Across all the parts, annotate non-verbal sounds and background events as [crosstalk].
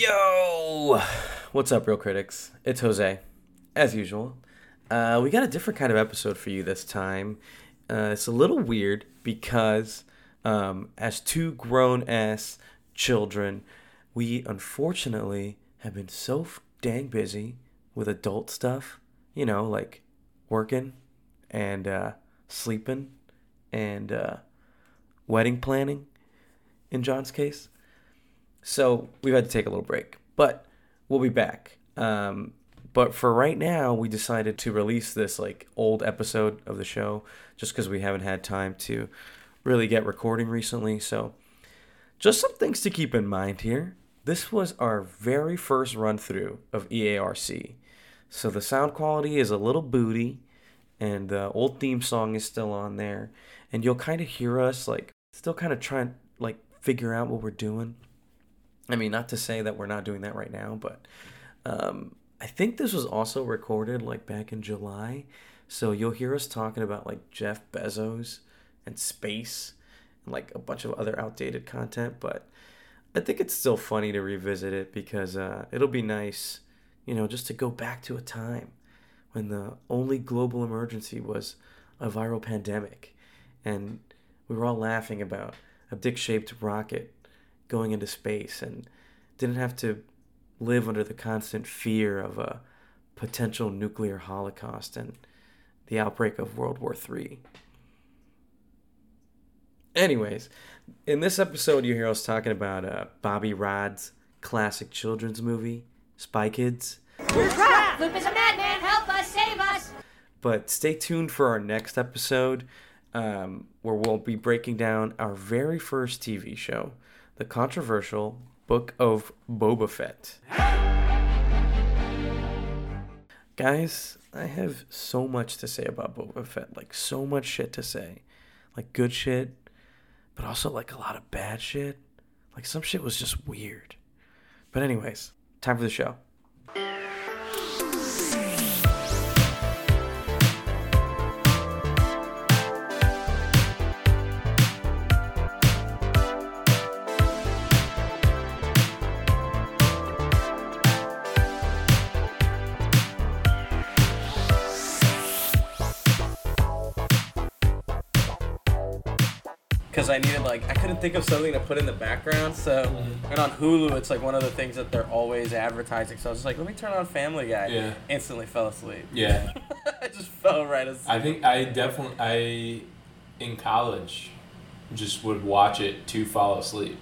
Yo! What's up, real critics? It's Jose, as usual. Uh, we got a different kind of episode for you this time. Uh, it's a little weird because, um, as two grown ass children, we unfortunately have been so dang busy with adult stuff, you know, like working and uh, sleeping and uh, wedding planning in John's case. So we've had to take a little break, but we'll be back. Um, but for right now, we decided to release this like old episode of the show just because we haven't had time to really get recording recently. So just some things to keep in mind here. This was our very first run through of EARC. So the sound quality is a little booty, and the old theme song is still on there. And you'll kind of hear us like still kind of trying like figure out what we're doing. I mean, not to say that we're not doing that right now, but um, I think this was also recorded like back in July. So you'll hear us talking about like Jeff Bezos and space and like a bunch of other outdated content. But I think it's still funny to revisit it because uh, it'll be nice, you know, just to go back to a time when the only global emergency was a viral pandemic. And we were all laughing about a dick shaped rocket going into space and didn't have to live under the constant fear of a potential nuclear holocaust and the outbreak of World War III. Anyways, in this episode, you hear us talking about uh, Bobby Rod's classic children's movie, Spy Kids. We're trapped! Loop is a madman! Help us! Save us! But stay tuned for our next episode um, where we'll be breaking down our very first TV show, the controversial Book of Boba Fett. Guys, I have so much to say about Boba Fett. Like, so much shit to say. Like, good shit, but also, like, a lot of bad shit. Like, some shit was just weird. But, anyways, time for the show. I needed like I couldn't think of something to put in the background. So mm-hmm. and on Hulu, it's like one of the things that they're always advertising. So I was just like, let me turn on Family Guy. Yeah. Instantly fell asleep. Yeah. [laughs] I just fell right asleep. I think I definitely I in college just would watch it to fall asleep.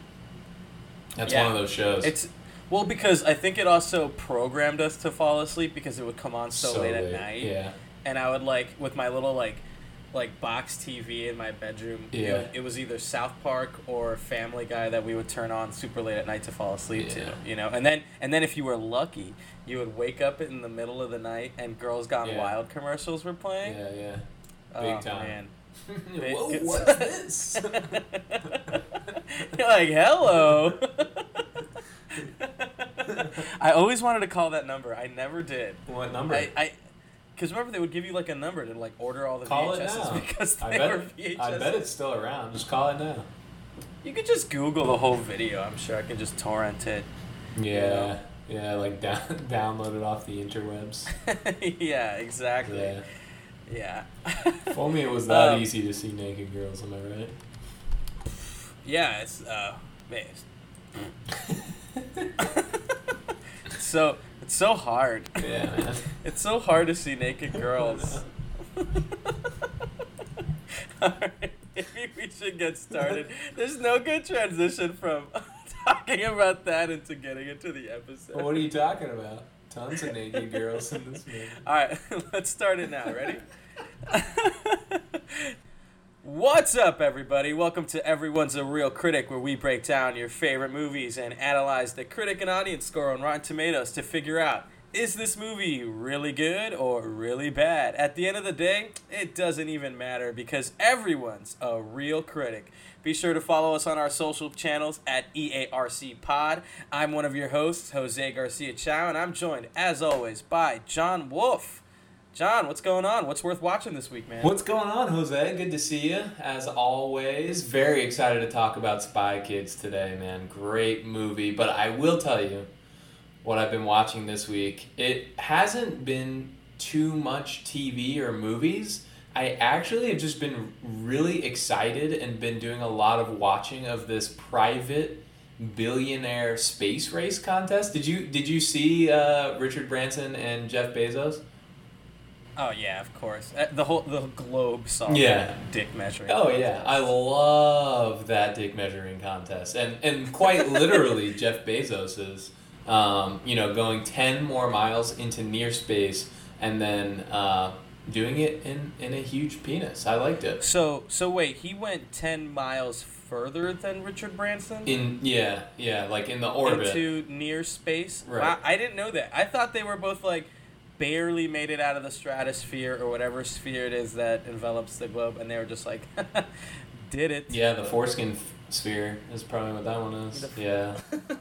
That's Yeah. one of those shows. It's well because I think it also programmed us to fall asleep because it would come on so, late, at night. Yeah. and I would like with my little like like box TV in my bedroom. it Yeah. was- It, was either South Park or Family Guy that we would turn on super late at night to fall asleep Yeah. to. You know, and then and then if you were lucky, you would wake up in the middle of the night and Girls Gone Yeah. Wild commercials were playing. Yeah, yeah. oh, Big time. Man. [laughs] Whoa, what's this? [laughs] You're like, hello. [laughs] I always wanted to call that number. I never did. what number? I, I because remember they would give you like a number to like order all the call it VHSs now. because they I were bet, VHS. I bet it's still around. Just call it now. You could just Google the whole video. I'm sure I can just torrent it. Yeah. Yeah, like [laughs] down, download it off the interwebs. [laughs] yeah, exactly. Yeah. Yeah. If only it was [laughs] that Um, easy to see naked girls, am I right? Yeah, it's uh, man. So it's so hard. Yeah, man. [laughs] It's so hard to see naked girls. [laughs] [laughs] Alright, maybe we should get started. There's no good transition from talking about that into getting into the episode. what are you talking about? Tons of naked girls in this movie. Alright, let's start it now. Ready? What's up, everybody? Welcome to Everyone's a Real Critic, where we break down your favorite movies and analyze the critic and audience score on Rotten Tomatoes to figure out is this movie really good or really bad? At the end of the day, it doesn't even matter because everyone's a real critic. Be sure to follow us on our social channels at EARC Pod. I'm one of your hosts, Jose Garcia Chow, and I'm joined, as always, by John Wolf. John, what's going on? What's worth watching this week, man? What's going on, Jose? Good to see you, as always. Very excited to talk about Spy Kids today, man. Great movie. But I will tell you, what I've been watching this week. It hasn't been too much TV or movies. I actually have just been really excited and been doing a lot of watching of this private billionaire space race contest. Did you did you see uh, Richard Branson and Jeff Bezos? Oh yeah, of course. Uh, The whole the globe saw Yeah. dick measuring. Oh yeah, I love that dick measuring contest, and and quite [laughs] literally Jeff Bezos is, um, you know, going ten more miles into near space and then uh, doing it in in a huge penis. I liked it. So so wait, he went ten miles further than Richard Branson In yeah yeah like in the orbit. into near space. Right. Wow, I didn't know that. I thought they were both like barely made it out of the stratosphere or whatever sphere it is that envelops the globe, and they were just like, [laughs] did it. yeah, the foreskin f- sphere is probably what that one is. Yeah. [laughs]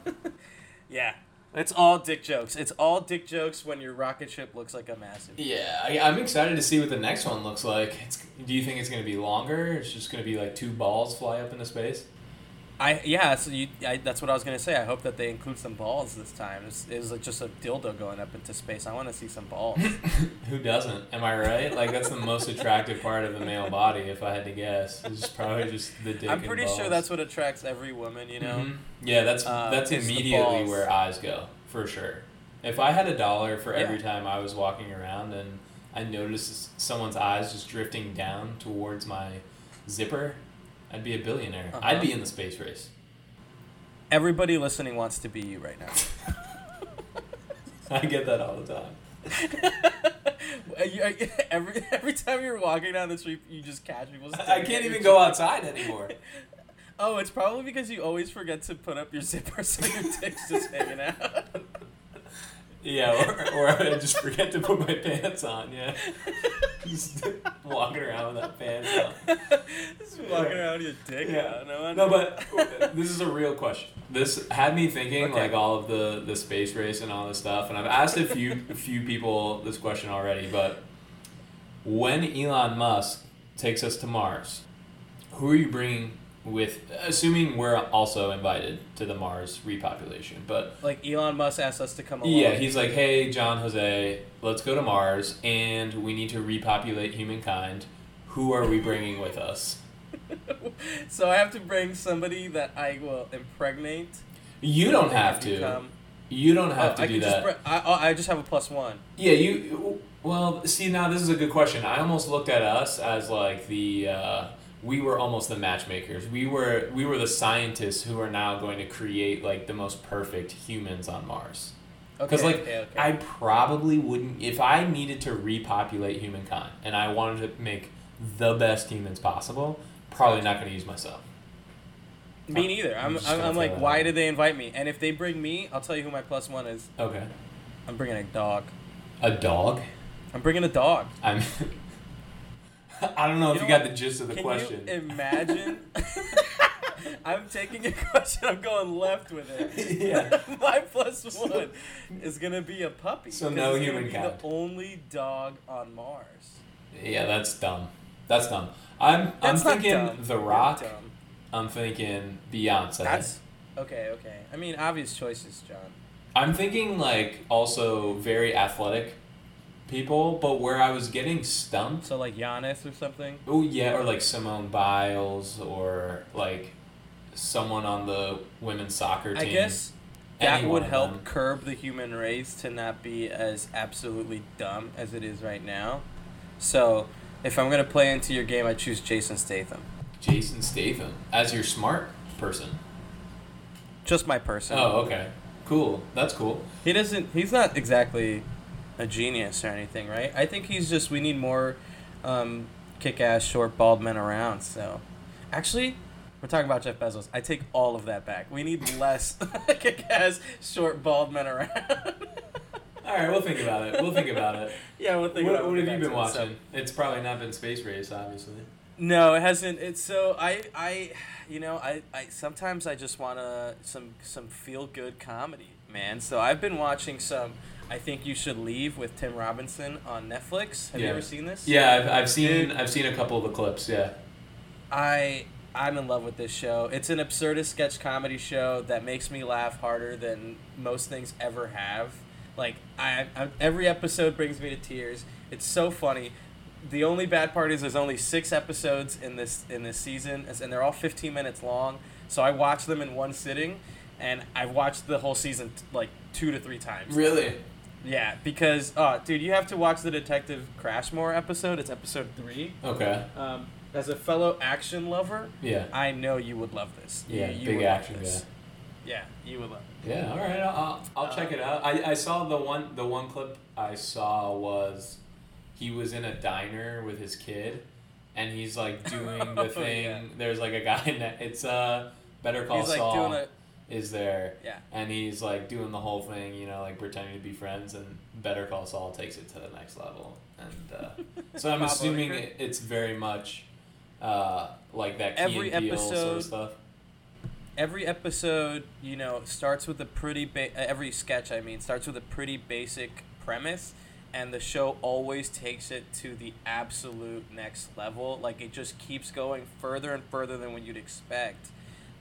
Yeah. It's all dick jokes. It's all dick jokes when your rocket ship looks like a massive. Yeah, I, I'm excited to see what the next one looks like. It's, do you think it's going to be longer? It's just going to be like two balls fly up into space? I yeah, so you, I, that's what I was gonna say. I hope that they include some balls this time. It's, it was like just a dildo going up into space. I want to see some balls. [laughs] Who doesn't? Am I right? Like that's the most attractive part of the male body, if I had to guess. It's probably just the dick. I'm pretty sure that's what attracts every woman. You know. Mhm. Yeah, that's Uh, that's immediately where eyes go for sure. If I had a dollar for every Yeah. time I was walking around and I noticed someone's eyes just drifting down towards my zipper, I'd be a billionaire. Uh-huh. I'd be in the space race. Everybody listening wants to be you right now. [laughs] I get that all the time. [laughs] [laughs] Every every time you're walking down the street, you just catch people. I can't even go outside anymore. Oh, it's probably because you always forget to put up your zipper, so your dick's just hanging out. Yeah, or, or I just forget to put my pants on. Yeah, just [laughs] walking around with that pants on. just walking around with your dick Yeah. out. No, No, but [laughs] this is a real question. This had me thinking Okay. like all of the the space race and all this stuff, and I've asked a few a few people this question already. But when Elon Musk takes us to Mars, who are you bringing with? Assuming we're also invited to the Mars repopulation, but like Elon Musk asked us to come along. yeah, he's like, hey, John Jose, let's go to Mars, and we need to repopulate humankind. Who are we bringing with us? [laughs] so I have to bring somebody that I will impregnate. You don't have to. become- You don't have Oh, to I do that. Just I, I just have a plus one. Yeah, you. Well, see, now this is a good question. I almost looked at us as like the. Uh, we were almost the matchmakers. We were we were the scientists who are now going to create like the most perfect humans on Mars. Because Okay, like okay, okay. I probably wouldn't if I needed to repopulate humankind and I wanted to make the best humans possible. Probably not going to use myself. Me neither. I'm, I'm I'm, I'm like, why did they invite me? And if they bring me, I'll tell you who my plus one is. Okay. I'm bringing a dog. A dog. I'm bringing a dog. I'm. [laughs] I don't know if You you know got what? the gist of the Can question. you imagine? [laughs] I'm taking a question. I'm going left with it. [laughs] Yeah. [laughs] My plus one is gonna be a puppy. So no it's gonna be humankind. The only dog on Mars. Yeah, that's dumb. That's dumb. I'm That's I'm thinking dumb. The Rock. I'm thinking Beyonce. That's okay. Okay. I mean, obvious choices, John. I'm thinking like also very athletic people, but where I was getting stumped. So like Giannis or something. Oh yeah, or like Simone Biles or like someone on the women's soccer team. I guess that Any would help curb the human race to not be as absolutely dumb as it is right now. So, if I'm gonna play into your game, I choose Jason Statham. Jason Statham as your smart person. Just my person. Oh, okay. Cool. That's cool. He doesn't. He's not exactly a genius or anything, right? I think he's just. We need more um, kick-ass, short, bald men around. So, actually, we're talking about Jeff Bezos. I take all of that back. We need less [laughs] kick-ass, short, bald men around. [laughs] All right, we'll think about it. We'll think about it. [laughs] yeah, we'll think What, about what have you been Back to it. So- watching? It's probably not been Space Race, obviously. No, it hasn't. It's so I I you know I, I sometimes I just wanna some some feel good comedy, man. So I've been watching some. I think you should leave with Tim Robinson on Netflix. Have you ever seen this? Yeah, I've, I've seen I've seen a couple of the clips. Yeah. I I'm in love with this show. It's an absurdist sketch comedy show that makes me laugh harder than most things ever have. Like I, I every episode brings me to tears. It's so funny. The only bad part is there's only six episodes in this in this season, and they're all 15 minutes long. So I watch them in one sitting, and I've watched the whole season like two to three times. Really? Yeah, because oh, dude, you have to watch the Detective Crashmore episode. It's episode three. Okay. Um, as a fellow action lover, Yeah. I know you would love this. Yeah, you big would love action this. guy. Yeah, you would love. It. Yeah, all right. I'll, I'll check it out. I, I saw the one the one clip I saw was he was in a diner with his kid, and he's like [laughs] doing the Oh, thing. yeah. There's like a guy in that it's uh Better Call He's like Saul doing a is there, yeah. and he's like doing the whole thing, you know, like pretending to be friends, and Better Call Saul takes it to the next level, and uh, [laughs] so I'm assuming it, it's very much uh like that Key Every and Peele sort episode- of stuff. Every episode, you know, starts with a pretty ba- uh, every sketch. I mean, starts with a pretty basic premise, and the show always takes it to the absolute next level. Like it just keeps going further and further than what you'd expect.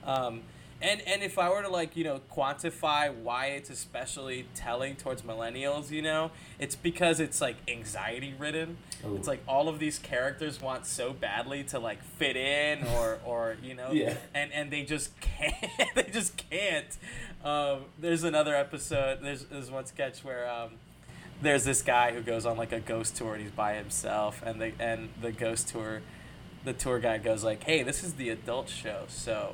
Um, and and if I were to like you know quantify why it's especially telling towards millennials, you know, it's because it's like anxiety ridden. Ooh. It's like all of these characters want so badly to like fit in or or you know [laughs] Yeah. and and they just [laughs] can't they just can't um, there's another episode there's there's one sketch where um, there's this guy who goes on like a ghost tour and he's by himself and the and the ghost tour the tour guide goes like hey this is the adult show so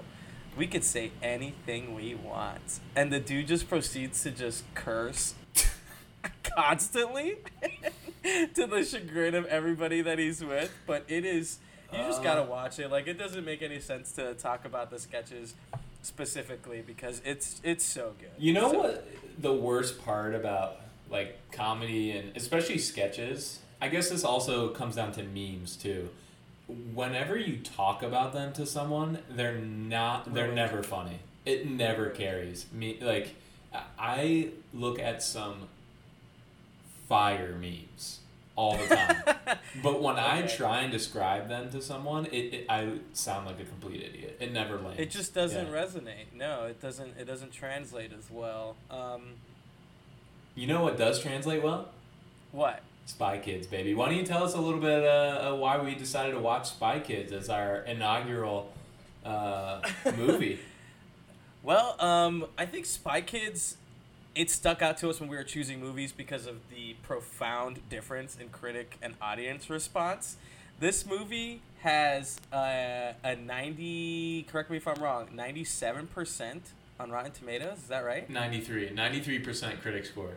we could say anything we want and the dude just proceeds to just curse [laughs] constantly [laughs] to the chagrin of everybody that he's with but it is you just Uh. gotta watch it like it doesn't make any sense to talk about the sketches specifically because it's it's so good You know So- what the worst part about like comedy and especially sketches? I guess this also comes down to memes too. Whenever you talk about them to someone, they're not they're never funny. It never carries. Me like I- look at some fire memes all the time. [laughs] but when I try and describe them to someone, it, it I sound like a complete idiot. It never lands. it just doesn't Yeah. resonate no it doesn't it doesn't translate as well um You know what does translate well? what Spy Kids, baby. Why don't you tell us a little bit uh, uh, why we decided to watch Spy Kids as our inaugural uh, movie? [laughs] Well, um, I think Spy Kids, it stuck out to us when we were choosing movies because of the profound difference in critic and audience response. This movie has uh, a 90, correct me if I'm wrong, 97% on Rotten Tomatoes. Is that right? 93. 93% critic score.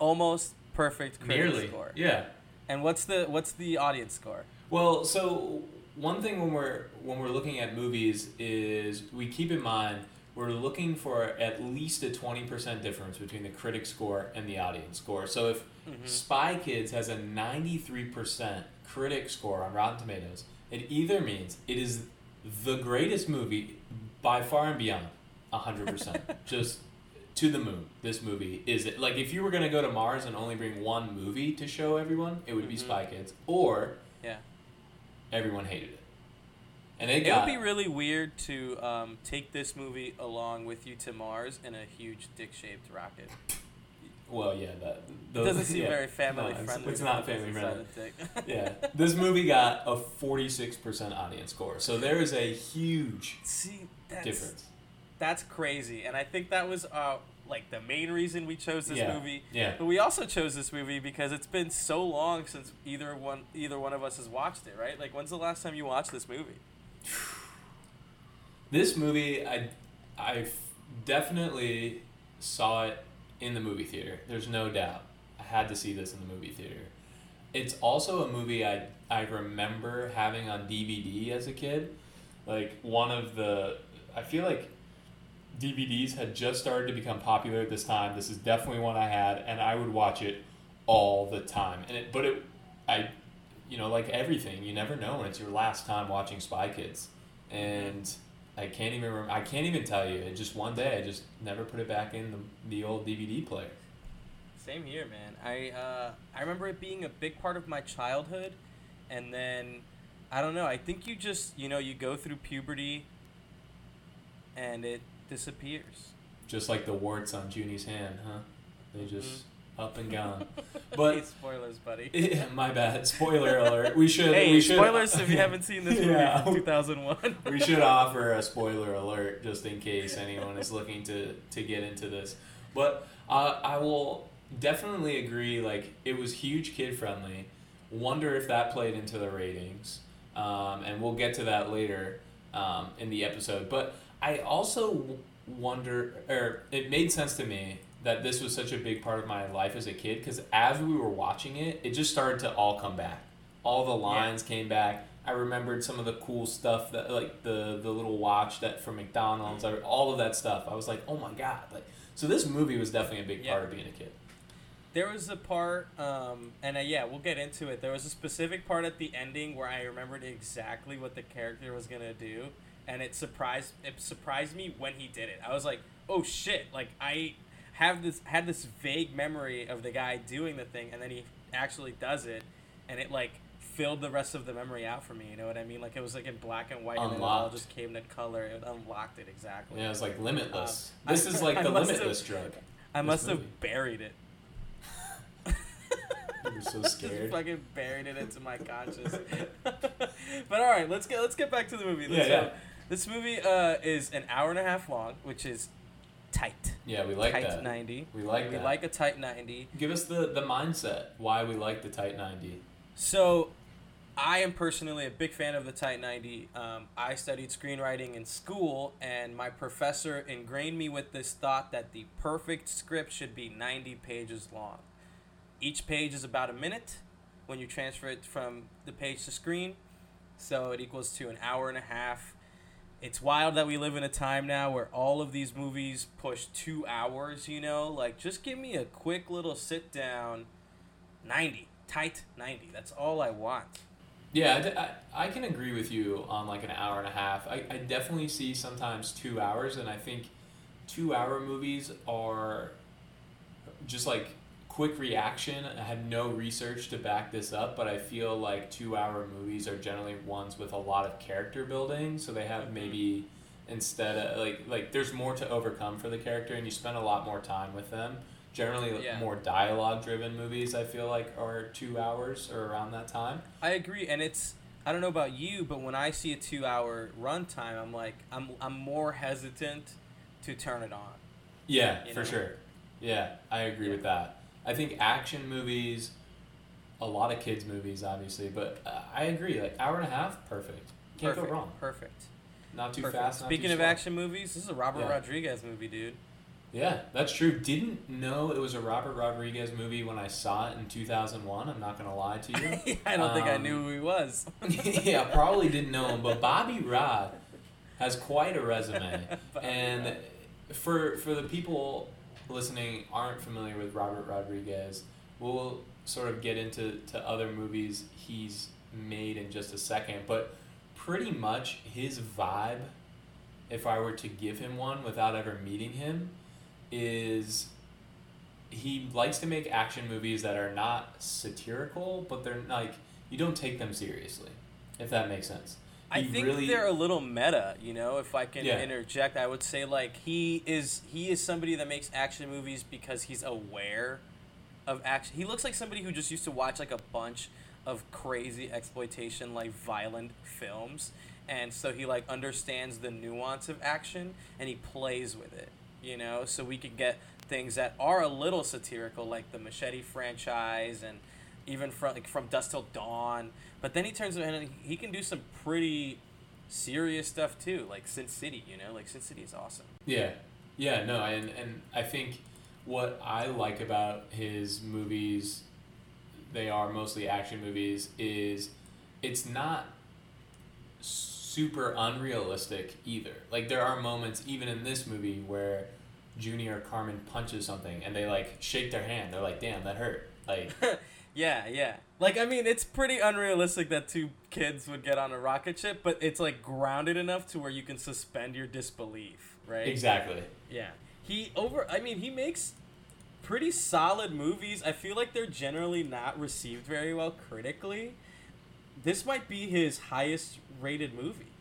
Almost perfect critic Nearly. score. Yeah. And what's the what's the audience score? Well, so one thing when we're when we're looking at movies is we keep in mind we're looking for at least a 20% difference between the critic score and the audience score. So if mm-hmm. Spy Kids has a 93% critic score on Rotten Tomatoes, it either means it is the greatest movie by far and beyond 100%. [laughs] Just to the moon. This movie is it. Like if you were going to go to Mars and only bring one movie to show everyone, it would be Mhm. Spy Kids or Yeah. everyone hated it. And it It would be really weird to um, take this movie along with you to Mars in a huge dick-shaped rocket. well, yeah, that It those- doesn't seem yeah. very family no, friendly. It's, not to family friendly. yeah, [laughs] this movie got a forty-six percent audience score, so there is a huge See, difference. That's crazy, and I think that was uh like the main reason we chose this Yeah. movie. Yeah, But we also chose this movie because it's been so long since either one either one of us has watched it, right? Like, when's the last time you watched this movie? [sighs] this movie, I I definitely saw it in the movie theater. There's no doubt. I had to see this in the movie theater. It's also a movie I I remember having on DVD as a kid. Like one of the, I feel like DVDs had just started to become popular at this time. This is definitely one I had, and I would watch it all the time. And it, but it, I, you know, like everything, you never know when it's your last time watching Spy Kids, and I can't even remember. I can't even tell you. It just one day, I just never put it back in the, the old DVD player. Same here, man. I uh, I remember it being a big part of my childhood, and then I don't know. I think you just you know you go through puberty, and it disappears. Just like the warts on Juni's hand, huh? They just Mm-hmm. up and [laughs] gone. Hey, But spoilers, buddy. [laughs] Yeah, my bad. Spoiler alert. We should. Hey, we should, spoilers if you [laughs] haven't seen this movie Yeah. from 2001. we should offer a spoiler alert just in case anyone is looking to to get into this. But uh, I will definitely agree. Like it was huge kid friendly. Wonder if that played into the ratings, um, and we'll get to that later um, in the episode. But I also wonder, or it made sense to me that this was such a big part of my life as a kid because as we were watching it, it just started to all come back. All the lines came back. I remembered some of the cool stuff that, like the the little watch that from McDonald's, I- all of that stuff. I was like, oh my god! Like, so this movie was definitely a big Yeah. part of being a kid. There was a part, um, and uh, yeah, we'll get into it. There was a specific part at the ending where I remembered exactly what the character was gonna do, and it surprised it surprised me when he did it. I was like, oh shit! Like I have this had this vague memory of the guy doing the thing, and then he actually does it, and it like filled the rest of the memory out for me. You know what I mean? Like it was like in black and white, and then it all just came to color. It unlocked it exactly. Yeah, it was like limitless. Um, this I- is like [laughs] I the must have- limitless drug. I must movie. have buried it. [laughs] Were so [laughs] Just scared. fucking buried it into my conscious. but all right, let's get let's get back to the movie. Yeah, Let's, yeah. uh, this movie uh, is an hour and a half long, which is tight. Yeah, we like tight that. ninety. We like we that. like a tight ninety. Give us the the mindset why we like the tight ninety. So, I am personally a big fan of the tight ninety. Um, I studied screenwriting in school, and my professor ingrained me with this thought that the perfect script should be ninety pages long. Each page is about a minute when you transfer it from the page to screen. So it equals to an hour and a half. It's wild that we live in a time now where all of these movies push two hours, you know? Like, just give me a quick little sit down 90, tight 90. That's all I want. Yeah, I can agree with you on like an hour and a half. I, I definitely see sometimes two hours, and I think two hour movies are just like quick reaction. I had no research to back this up, but I feel like two hour movies are generally ones with a lot of character building. So they have Mhm. maybe instead of like like there's more to overcome for the character, and you spend a lot more time with them. Generally, Yeah. more dialogue driven movies I feel like are two hours or around that time. I agree, and it's I don't know about you, but when I see a two-hour runtime, I'm like I'm I'm more hesitant to turn it on. Yeah, You for sure. Yeah, I agree Yeah. with that. I think action movies, a lot of kids movies, obviously, but uh, I agree. Like hour and a half, perfect. Can't perfect, go wrong. Perfect. Not too perfect. fast. Not Speaking too of slow. action movies, this is a Robert Yeah. Rodriguez movie, dude. Yeah, that's true. Didn't know it was a Robert Rodriguez movie when I saw it in two thousand one. I'm not gonna lie to you. [laughs] I don't think I Um, knew who he was. [laughs] yeah, probably didn't know him, but Bobby Rod has quite a resume. [laughs] And Rod. for for the people listening aren't familiar with Robert Rodriguez, we'll sort of get into to other movies he's made in just a second, but pretty much his vibe if I were to give him one without ever meeting him is he likes to make action movies that are not satirical, but they're like you don't take them seriously, if that makes sense. I think really- they're a little meta, you know. If I can Yeah. interject, I would say like he is he is somebody that makes action movies because he's aware of action. He looks like somebody who just used to watch like a bunch of crazy exploitation like violent films, and so he like understands the nuance of action and he plays with it, you know. So we could get things that are a little satirical, like the Machete franchise and even from like from Dusk Till Dawn. But then he turns around and he can do some pretty serious stuff too, like Sin City. You know, like Sin City is awesome. Yeah, yeah, no, and and I think what I like about his movies, they are mostly action movies, is it's not super unrealistic either. Like there are moments even in this movie where Junior Carmen punches something and they like shake their hand. They're like, "Damn, that hurt." Like, [laughs] Yeah, yeah. Like I mean, it's pretty unrealistic that two kids would get on a rocket ship, but it's like grounded enough to where you can suspend your disbelief, right? exactly. Yeah. He over I mean, he makes pretty solid movies. I feel like they're generally not received very well critically. this might be his highest rated movie.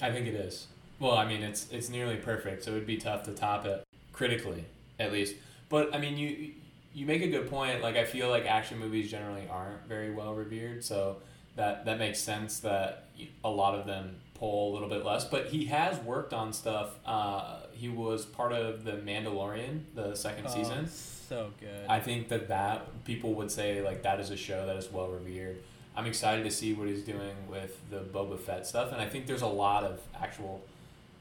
I think it is. Well, I mean, it's it's nearly perfect, so it would be tough to top it critically, at least. But I mean, you you make a good point. Like, I feel like action movies generally aren't very well revered, so that that makes sense that a lot of them pull a little bit less. But he has worked on stuff. Uh, he was part of the Mandalorian, the second Oh, season. so good. I think that that people would say like that is a show that is well revered. I'm excited to see what he's doing with the Boba Fett stuff, and I think there's a lot of actual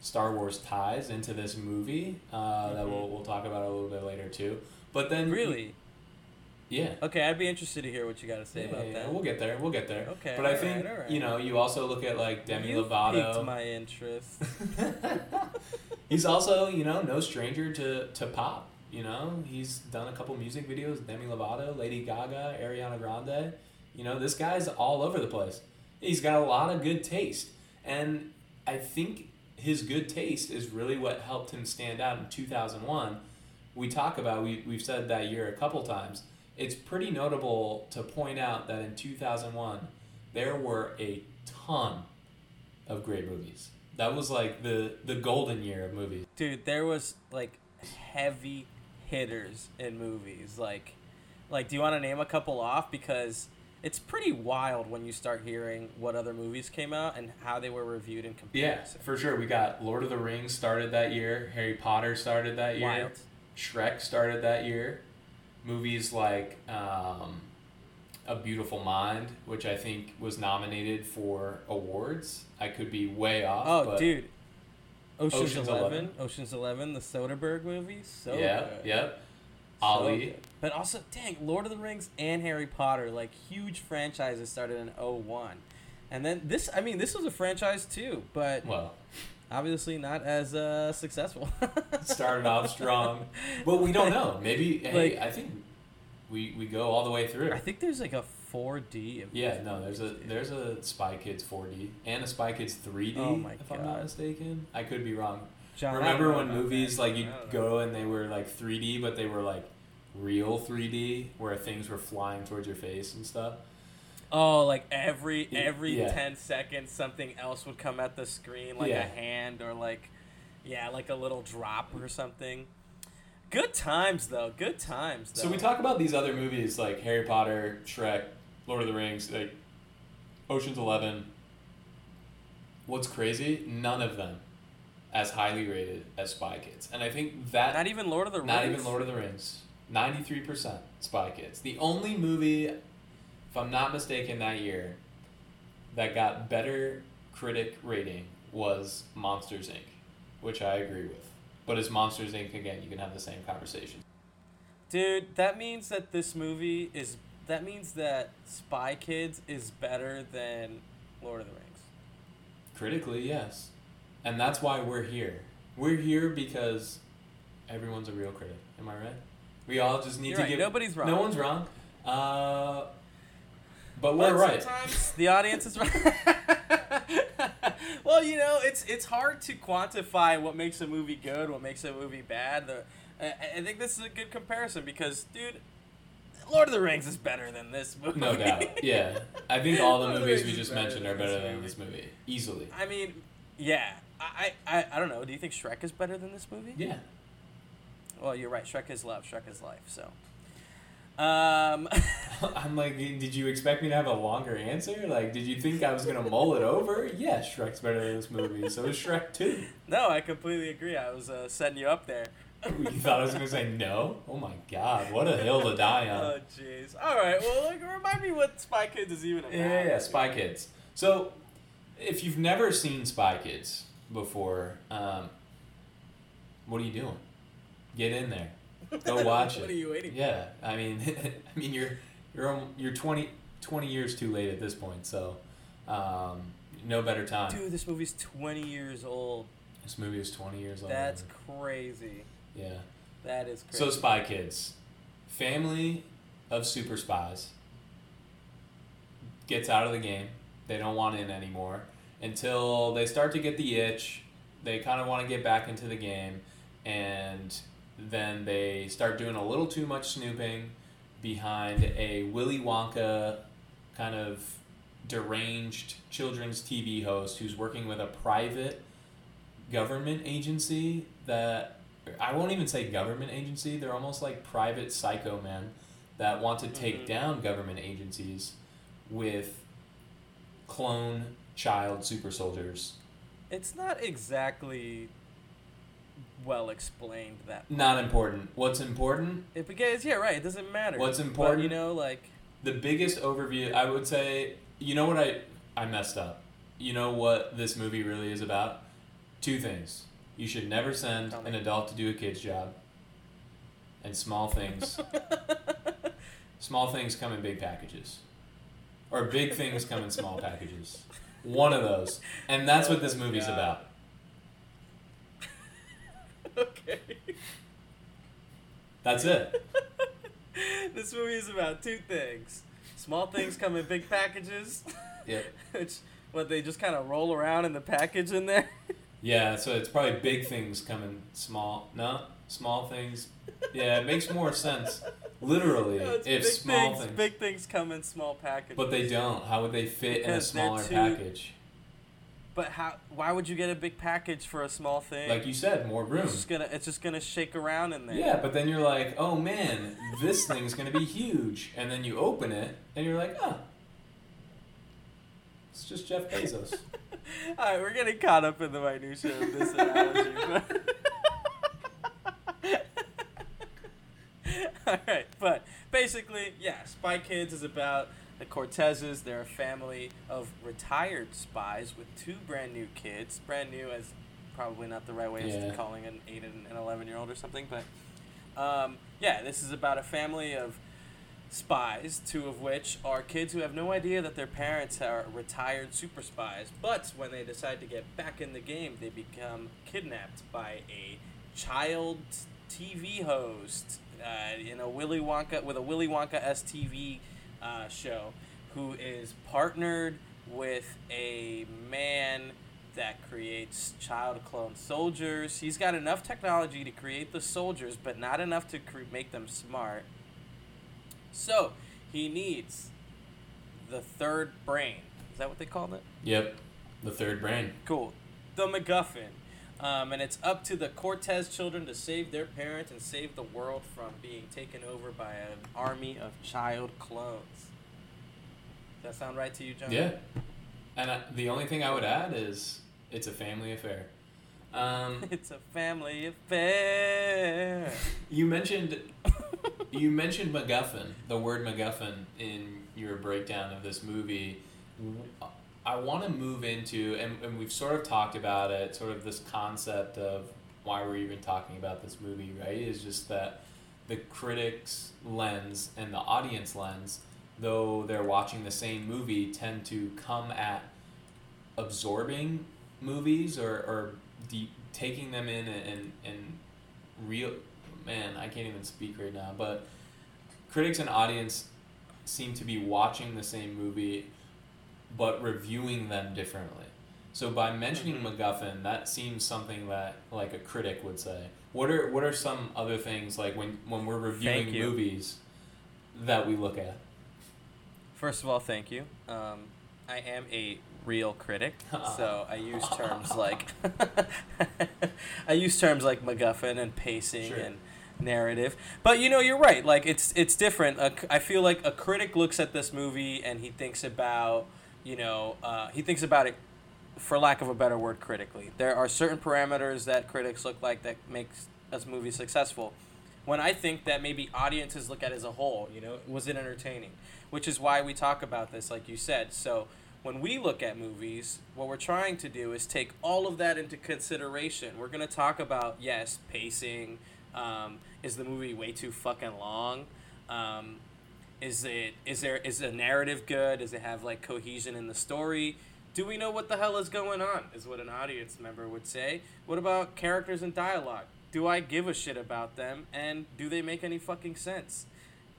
Star Wars ties into this movie uh, that we'll we'll talk about a little bit later too. But then really? yeah. Okay, I'd be interested to hear what you got to say Yeah, about yeah, that. We'll get there. We'll get there. Okay, But I think alright. you know you also look at like Demi you Lovato. piqued my interest. [laughs] He's also, you know, no stranger to, to pop. You know, he's done a couple music videos, Demi Lovato, Lady Gaga, Ariana Grande. You know, this guy's all over the place. He's got a lot of good taste. And I think his good taste is really what helped him stand out in 2001. We talk about, we, we've said that year a couple times. It's pretty notable to point out that in 2001, there were a ton of great movies. That was like the the golden year of movies. Dude, there was like heavy hitters in movies. Like, like, do you want to name a couple off? Because it's pretty wild when you start hearing what other movies came out and how they were reviewed and compared. Yeah, for sure. We got Lord of the Rings started that year. Harry Potter started that year. Wild. Shrek started that year. Movies like um, A Beautiful Mind, which I think was nominated for awards. I could be way off. Oh, but dude. Ocean's, Ocean's 11, 11. Ocean's 11, the Soderbergh movies. So yeah, good. yep. So good. But also, dang, Lord of the Rings and Harry Potter, like huge franchises started in 01. And then this, I mean, this was a franchise too, but Well, obviously not as uh, successful. [laughs] started off strong, but we don't know. Maybe hey, Like- I think we we go all the way through. I think there's like a 4D Yeah, no, there's a dude. there's a Spy Kids 4D and a Spy Kids 3D. Oh my if I'm not mistaken, I could be wrong. John, Remember when movies that. like you don't go and they were like 3D, but they were like real 3D, where things were flying towards your face and stuff. Oh, like every every yeah. ten seconds, something else would come at the screen, like Yeah. a hand or like, yeah, like a little drop or something. Good times though. Good times though. So we talk about these other movies like Harry Potter, Shrek, Lord of the Rings, like Ocean's Eleven. What's crazy? None of them as highly rated as Spy Kids, and I think that Not even Lord of the Rings. Not even Lord of the Rings. Ninety-three percent Spy Kids. The only movie, if I'm not mistaken, that year that got better critic rating was Monsters Inc., which I agree with. But as Monsters Inc. again, you can have the same conversation. Dude, that means that this movie is. That means that Spy Kids is better than Lord of the Rings. Critically, yes, and that's why we're here. We're here because everyone's a real critic. Am I right? We all just need You're to right, give. nobody's wrong. No one's wrong. Uh, but we're But right. Sometimes the audience is right. [laughs] well, you know, it's it's hard to quantify what makes a movie good, what makes a movie bad. The, I, I think this is a good comparison because, dude, Lord of the Rings is better than this movie. No doubt. [laughs] Yeah. I think all the Lord of the movies we just mentioned are better than this movie. Easily. I mean, yeah. I, I, I don't know. Do you think Shrek is better than this movie? Yeah. Well, you're right. Shrek is love. Shrek is life. So, um, [laughs] I'm like, did you expect me to have a longer answer? Like, did you think I was going to mull it over? Yeah, Shrek's better than this movie. So is Shrek 2. no, I completely agree. I was uh, setting you up there. [laughs] You thought I was going to say no? Oh my god, what a hill to die on! [laughs] Oh, jeez. All right. Well, like, remind me what Spy Kids is even about. Yeah, yeah, yeah, Spy Kids. So, if you've never seen Spy Kids before, um, what are you doing? Get in there. Go [laughs] watch it. What are you waiting for? Yeah, I mean, [laughs] I mean, you're you're you're 20, 20 years too late at this point, so um, no better time. Dude, this movie's 20 years old. This movie is twenty years old. That's crazy. yeah. That is crazy. So Spy Kids, family of super spies, gets out of the game. They don't want in anymore until they start to get the itch. They kind of want to get back into the game, and then they start doing a little too much snooping behind a Willy Wonka kind of deranged children's TV host who's working with a private government agency that I won't even say government agency. They're almost like private psycho men that want to take Mhm. down government agencies with clone child super soldiers. It's not exactly well explained that. Not important. What's important? It because yeah, right. It doesn't matter. What's But, important? you know, like The biggest overview, I would say, you know what I I messed up. You know what this movie really is about? Two things. You should never send an adult to do a kid's job. And small things. [laughs] small things come in big packages. Or big things come in small packages. One of those. And that's what this Oh movie's God. about. Okay. That's it. [laughs] this movie is about two things. Small things come in big packages, Yep. [laughs] which what they just kind of roll around in the package in there. [laughs] Yeah, so it's probably big things coming small. No, small things. Yeah, it makes more sense. Literally, No, if big small things, things. big things come in small packages. But they don't. How would they fit in a smaller too- package? But how? Why would you get a big package for a small thing? Like you said, more room. It's just gonna it's just gonna shake around in there. Yeah, but then you're like, oh man, this thing's gonna be huge, and then you open it, and you're like, oh, it's just Jeff Bezos. [laughs] All right, we're getting caught up in the minutia of this analogy. But [laughs] All right, but basically, yeah, Spy Kids is about the Cortezes. They're a family of retired spies with two brand new kids. Brand new as probably not the right way Yeah. of calling an eight and an eleven year old or something, but um, yeah, this is about a family of spies, two of which are kids who have no idea that their parents are retired super spies. But when they decide to get back in the game, they become kidnapped by a child TV host uh, in a Willy Wonka with a Willy Wonka STV uh, show, who is partnered with a man that creates child clone soldiers. He's got enough technology to create the soldiers, but not enough to cre- make them smart. So he needs the third brain. Is that what they called it? Yep, the third brain. Cool. The MacGuffin. Um, and it's up to the Cortez children to save their parents and save the world from being taken over by an army of child clones. Does that sound right to you, John? Yeah, and I, the only thing I would add is it's a family affair. Um, [laughs] It's a family affair. [laughs] You mentioned you mentioned MacGuffin, the word MacGuffin in your breakdown of this movie. I want to move into, and, and we've sort of talked about it, sort of this concept of why we're even talking about this movie, right? Is just that the critic's lens and the audience lens, though they're watching the same movie, tend to come at absorbing movies or, or deep, taking them in and, and, and real man i can't even speak right now but critics and audience seem to be watching the same movie but reviewing them differently so by mentioning Mhm. macguffin that seems something that like a critic would say what are what are some other things like when when we're reviewing movies that we look at First of all, thank you. Um, I am a real critic, so I use [laughs] terms like [laughs] I use terms like MacGuffin and pacing Sure. and narrative. But you know, you're right. Like it's it's different. A I feel like a critic looks at this movie and he thinks about you know uh, he thinks about it for lack of a better word critically. There are certain parameters that critics look like that makes a movie successful. When I think that maybe audiences look at it as a whole, you know, was it entertaining? Which is why we talk about this, like you said. So when we look at movies, what we're trying to do is take all of that into consideration. We're going to talk about, yes, pacing. Um, is the movie way too fucking long? Um, is it is there is the narrative good? Does it have like cohesion in the story? Do we know what the hell is going on? Is what an audience member would say. What about characters and dialogue? Do I give a shit about them? And do they make any fucking sense?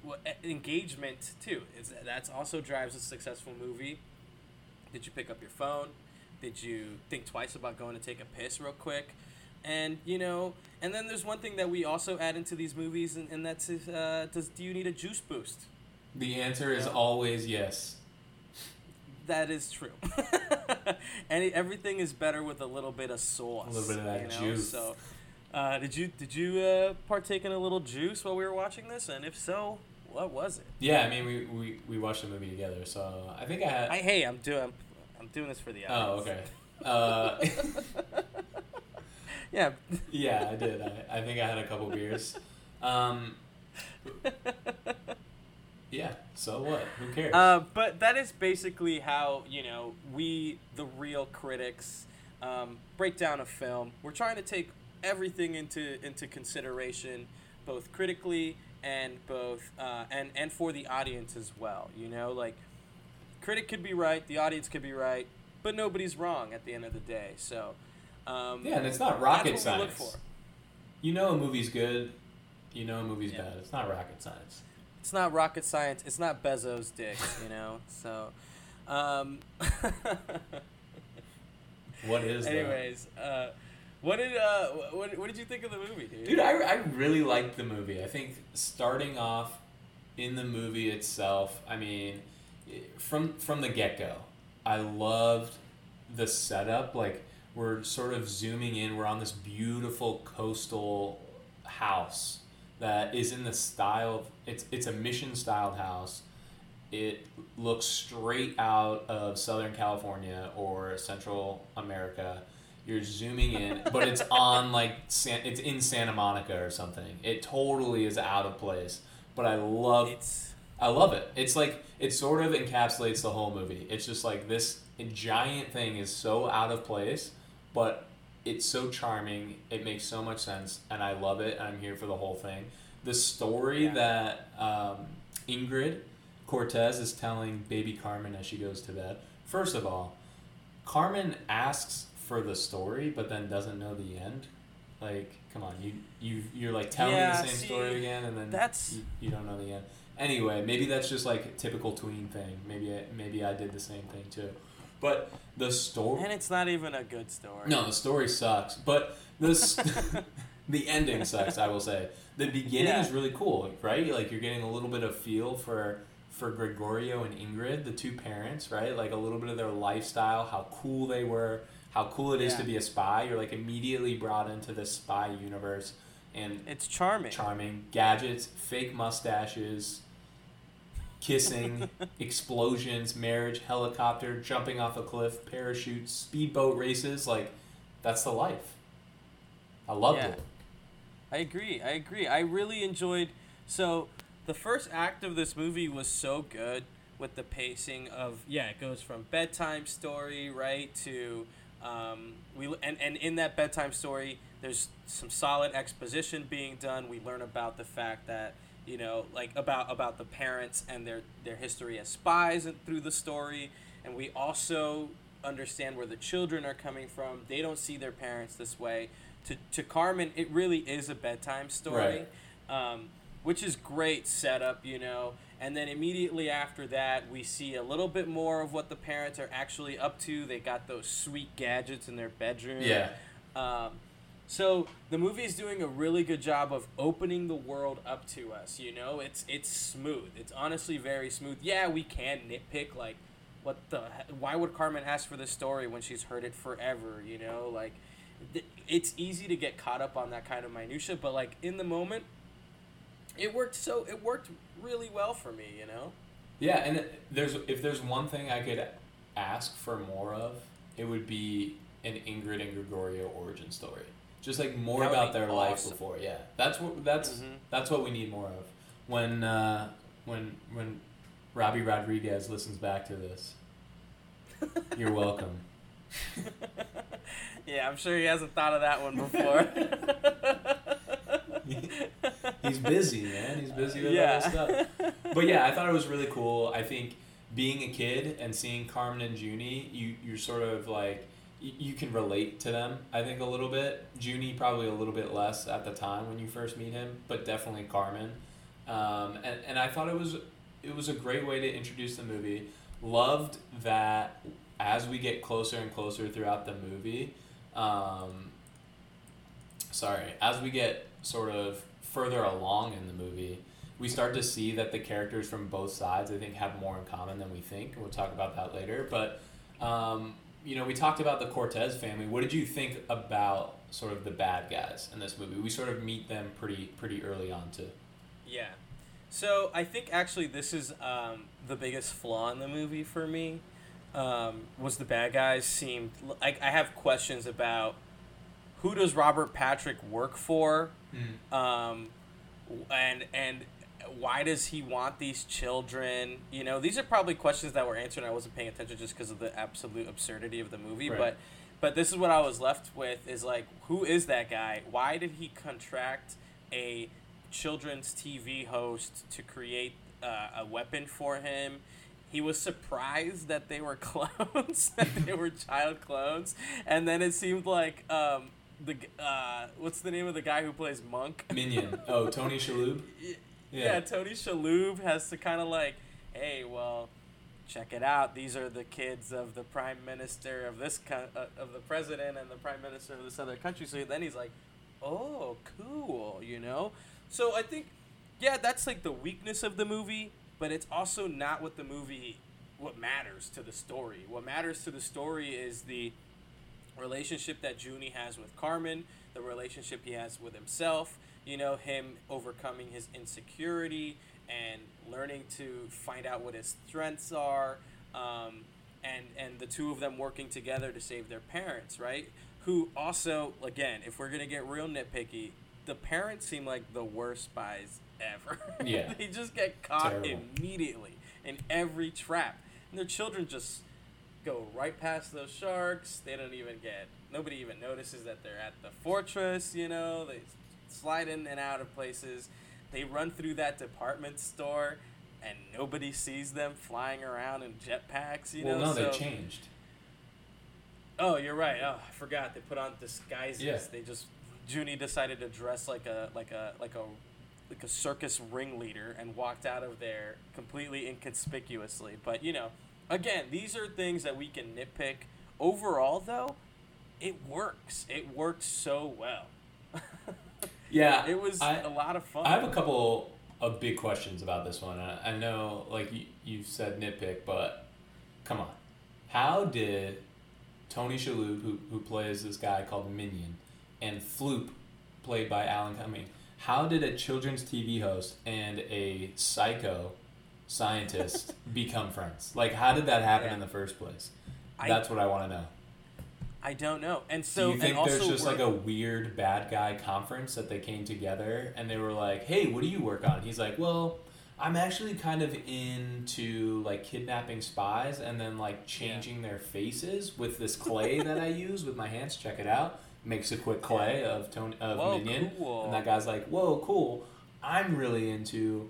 E- engagement too. Is that's also drives a successful movie. Did you pick up your phone? Did you think twice about going to take a piss real quick? And you know, and then there's one thing that we also add into these movies, and, and that's uh, does do you need a juice boost? The answer is Yeah. always yes That is true. [laughs] and everything is better with a little bit of sauce. A little bit of that know? juice. So, uh, did you did you uh, partake in a little juice while we were watching this? And if so, what was it? Yeah, I mean, we, we, we watched the movie together, so I think I had. I hey, I'm doing I'm, I'm doing this for the oh, okay. [laughs] Uh, Yeah. [laughs] yeah, I did. I, I think I had a couple beers. Um, yeah, so what? Who cares? Uh, but that is basically how you know we, the real critics, um, break down a film. We're trying to take everything into into consideration, both critically and both uh, and and for the audience as well. You know, like critic could be right, the audience could be right, but nobody's wrong at the end of the day. So. Um, yeah, and it's not rocket that's what we look science. for. You know a movie's good, you know a movie's Yeah. bad. It's not rocket science. It's not rocket science. It's not Bezos' dick, you know. So, um, [laughs] What is that? anyways, uh, what did uh, what, what did you think of the movie, dude? Dude, I, I really liked the movie. I think starting off in the movie itself, I mean, from from the get go, I loved the setup. Like we're sort of zooming in. We're on this beautiful coastal house that is in the style. Of, it's it's a mission styled house. It looks straight out of Southern California or Central America. You're zooming in, [laughs] but it's on like San, it's in Santa Monica or something. It totally is out of place, but I love it's I love it. It's like it sort of encapsulates the whole movie. It's just like this giant thing is so out of place, but it's so charming. It makes so much sense, and I love it. I'm here for the whole thing. The story Yeah. that um, Ingrid Cortez is telling baby Carmen as she goes to bed. First of all, Carmen asks for the story, but then doesn't know the end. Like, come on, you you you're like telling Yeah, the same see, story again, and then that's- you, you don't know the end. Anyway, maybe that's just like a typical tween thing. Maybe I, maybe I did the same thing too. But the story, and it's not even a good story. no, the story sucks. But this, [laughs] the ending sucks. I will say the beginning Yeah. is really cool, right? Like you're getting a little bit of feel for for Gregorio and Ingrid, the two parents, right? Like a little bit of their lifestyle, how cool they were, how cool it is Yeah. to be a spy. You're like immediately brought into this spy universe, and It's charming. charming gadgets, fake mustaches, kissing, explosions, marriage, helicopter, jumping off a cliff, parachutes, speedboat races. Like, that's the life. I loved Yeah. it. I agree. I agree. I really enjoyed. So, the first act of this movie was so good with the pacing of yeah, it goes from bedtime story right to um, we and and in that bedtime story, there's some solid exposition being done. We learn about the fact that you know like about about the parents and their their history as spies through the story, and we also understand where the children are coming from. They don't see their parents this way. To to Carmen, it really is a bedtime story. Um, which is great setup, you know. And then immediately after that, we see a little bit more of what the parents are actually up to. They got those sweet gadgets in their bedroom. Yeah. Um, so the movie is doing a really good job of opening the world up to us. You know, it's it's smooth. It's honestly very smooth. Yeah, we can nitpick like, what the? Why would Carmen ask for this story when she's heard it forever? You know, like, it's easy to get caught up on that kind of minutia. But like in the moment, it worked so it worked really well for me. You know. Yeah, and there's if there's one thing I could ask for more of, it would be an Ingrid and Gregorio origin story. Just like more about their life before. Yeah, that's what that's Mhm. that's what we need more of. When uh, when when Robbie Rodriguez listens back to this, [laughs] you're welcome. [laughs] Yeah, I'm sure he hasn't thought of that one before. [laughs] He's busy, man. He's busy with Yeah. other stuff. But yeah, I thought it was really cool. I think being a kid and seeing Carmen and Juni, you you're sort of like you can relate to them. I think a little bit. Juni probably a little bit less at the time when you first meet him, but definitely Carmen. Um, and and I thought it was it was a great way to introduce the movie. Loved that as we get closer and closer throughout the movie. Um, sorry, as we get sort of further along in the movie, we start to see that the characters from both sides, I think, have more in common than we think. We'll talk about that later. But, um, you know, we talked about the Cortez family. What did you think about sort of the bad guys in this movie? We sort of meet them pretty pretty early on too. Yeah. So I think actually this is um, the biggest flaw in the movie for me. Um, was the bad guys seemed like I have questions about who does Robert Patrick work for, um, and and why does he want these children? You know, these are probably questions that were answered. and I wasn't paying attention just because of the absolute absurdity of the movie, Right. but. But this is what I was left with is like, who is that guy? Why did he contract a children's TV host to create uh, a weapon for him? He was surprised that they were [laughs] clones, that they were child clones, and then it seemed like um, the uh, what's the name of the guy who plays Monk? Minion. Oh, Tony Shalhoub. Yeah, Tony Shalhoub has to kind of like, hey, well, check it out. These are the kids of the prime minister of this co- uh, of the president and the prime minister of this other country. So then he's like, oh, cool, you know. So I think, yeah, that's like the weakness of the movie, but it's also not what the movie, what matters to the story. What matters to the story is the relationship that Juni has with Carmen, the relationship he has with himself, you know, him overcoming his insecurity and learning to find out what his strengths are, um, and and the two of them working together to save their parents, right? Who also, again, if we're gonna get real nitpicky, the parents seem like the worst spies ever. [laughs] Yeah. they just get caught Terrible. immediately in every trap, and their children just go right past those sharks. They don't even get. Nobody even notices that they're at the fortress. You know, they slide in and out of places. They run through that department store, and nobody sees them flying around in jetpacks. You well, know, no, they changed. Oh, you're right. Oh, I forgot. They put on disguises. Yeah. They just Juni decided to dress like a like a like a like a circus ringleader and walked out of there completely inconspicuously. But you know, again, these are things that we can nitpick. Overall, though, it works. It works so well. Yeah, It was I- a lot of fun. I have a couple of big questions about this one. I, I know, like you, you said, nitpick, but come on, how did Tony Shalhoub, who who plays this guy called Minion, and Floop, played by Alan Cumming, how did a children's TV host and a psycho scientist [laughs] become friends? Like, how did that happen Yeah. in the first place? I- That's what I want to know. I don't know. And so Do you think there's just like a weird bad guy conference that they came together and they were like, "Hey, what do you work on?" He's like, "Well, I'm actually kind of into like kidnapping spies and then like changing their faces with this clay that I [laughs] use with my hands. Check it out. Makes a quick clay of Tony of Whoa, Minion, cool. and that guy's like, "Whoa, cool! I'm really into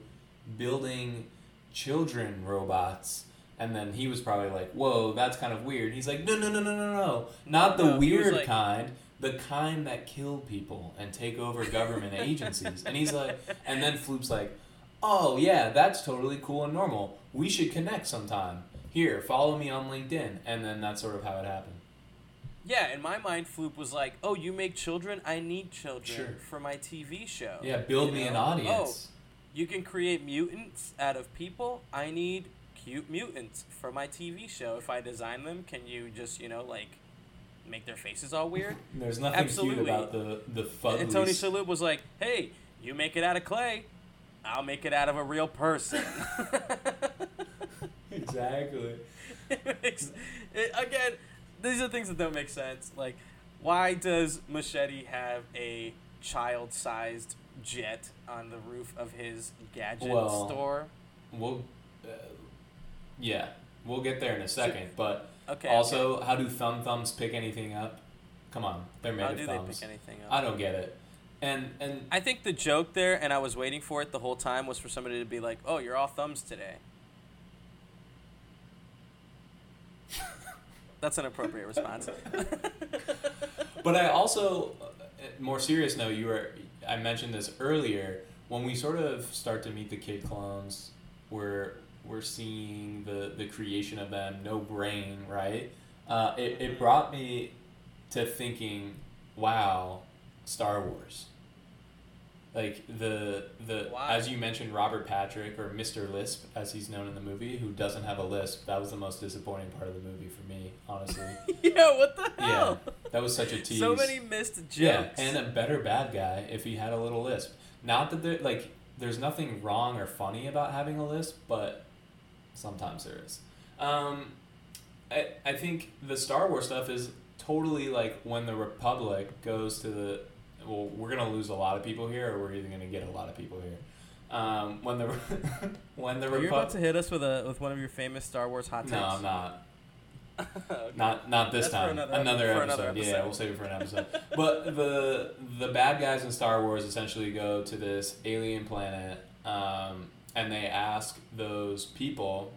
building children robots." And then he was probably like, "Whoa, that's kind of weird." He's like, "No, no, no, no, no, no, not the No, weird like- kind, the kind that kill people and take over government [laughs] agencies." And he's like, and then Floop's like, "Oh yeah, that's totally cool and normal. We should connect sometime. Here, follow me on LinkedIn." And then that's sort of how it happened. Yeah, in my mind, Floop was like, "Oh, you make children? I need children Sure. for my TV show." Yeah, build You me an oh, audience. Oh, you can create mutants out of people. I need cute mutants for my TV show. If I design them, can you just you know like make their faces all weird? [laughs] There's nothing Absolutely. cute about the the Fooglies. and Tony Shalhoub was like, "Hey, you make it out of clay." I'll make it out of a real person. [laughs] exactly. it makes, it, again, these are things that don't make sense. Like, why does Machete have a child-sized jet on the roof of his gadget Well, store? We'll, uh, yeah, we'll get there in a second. But Okay. also, how do thumb thumbs pick anything up? Come on, they're made How of do they thumbs. pick anything up? I don't get it. And and I think the joke there, and I was waiting for it the whole time, was for somebody to be like, "Oh, you're all thumbs today." [laughs] That's an appropriate response. [laughs] But I also, uh, more serious note, you were I mentioned this earlier. When we sort of start to meet the kid clones, we're we're seeing the the creation of them. No brain, right? Uh, it it brought me to thinking, wow, Star Wars. Like the the Why? as you mentioned, Robert Patrick or Mr. Lisp, as he's known in the movie, who doesn't have a lisp. That was the most disappointing part of the movie for me, honestly. [laughs] yeah, what the hell? yeah, that was such a tease. [laughs] So many missed jokes. Yeah, and a better bad guy if he had a little lisp. Not that there like there's nothing wrong or funny about having a lisp, but sometimes there is. Um, I I think the Star Wars stuff is totally like when the Republic goes to the well, we're gonna lose a lot of people here, or we're either gonna get a lot of people here. Um, when the [laughs] when the Are you about to hit us with a with one of your famous Star Wars hot takes? No, I'm not. [laughs] Okay. Not not this That's time. another- Another, episode. another Yeah, we'll save it for an episode. but the the bad guys in Star Wars essentially go to this alien planet, um, and they ask those people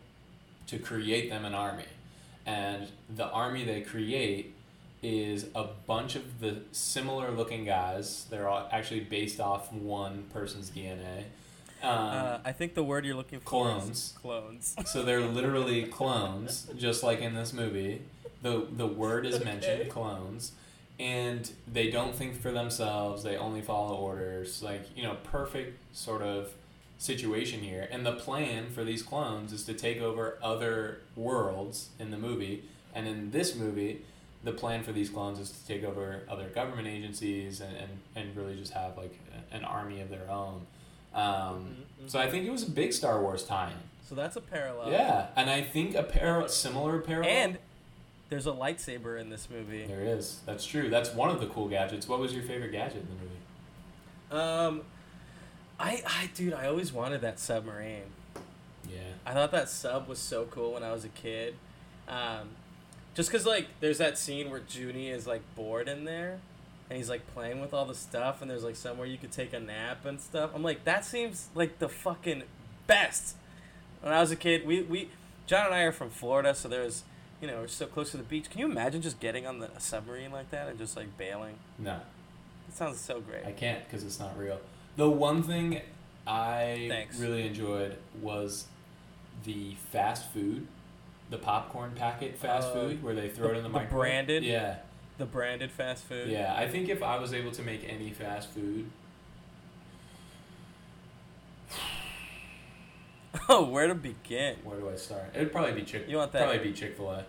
to create them an army, and the army they create is a bunch of the similar looking guys. They're all actually based off one person's DNA. Um, Uh, I think the word you're looking for Clones. is clones. [laughs] so they're literally clones, just like in this movie. The the word is mentioned, Okay. clones. And they don't think for themselves, they only follow orders. Like, you know, perfect sort of situation here. And the plan for these clones is to take over other worlds in the movie. And in this movie, the plan for these clones is to take over other government agencies and, and, and really just have like an army of their own. Um, Mhm, So I think it was a big Star Wars tie-in. So that's a parallel. Yeah, and I think a par- similar parallel. And there's a lightsaber in this movie. there is. That's true. That's one of the cool gadgets. What was your favorite gadget in the movie? Um, I, I, dude, I always wanted that submarine. Yeah. I thought that sub was so cool when I was a kid. Um, just cause like there's that scene where Juni is like bored in there, and he's like playing with all the stuff, and there's like somewhere you could take a nap and stuff. I'm like, that seems like the fucking best. When I was a kid, we we John and I are from Florida, so there's you know we're so close to the beach. Can you imagine just getting on the, a submarine like that and just like bailing? No, It sounds so great. I can't because it's not real. The one thing I Thanks. really enjoyed was the fast food, the popcorn packet fast Uh, food where they throw the- it in the the microwave. branded? Yeah, The branded fast food. yeah. I think if I was able to make any fast food, [sighs] Oh, where to begin? where do I start? It'd probably be Chick. You want that- Probably be Chick Fil A.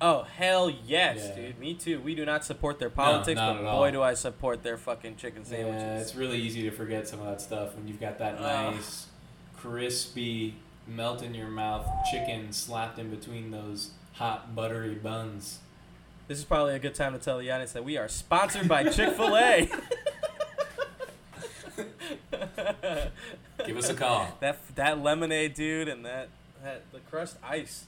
Oh hell yes, Yeah. dude. Me too. We do not support their politics, not but at all. boy do I support their fucking chicken sandwiches. Yeah, it's really easy to forget some of that stuff when you've got that nice, crispy, melt in your mouth chicken slapped in between those hot buttery buns. This is probably a good time to tell the audience that we are sponsored by Chick Fil A. [laughs] [laughs] Give us a call. that that lemonade, dude, and that that the crushed ice,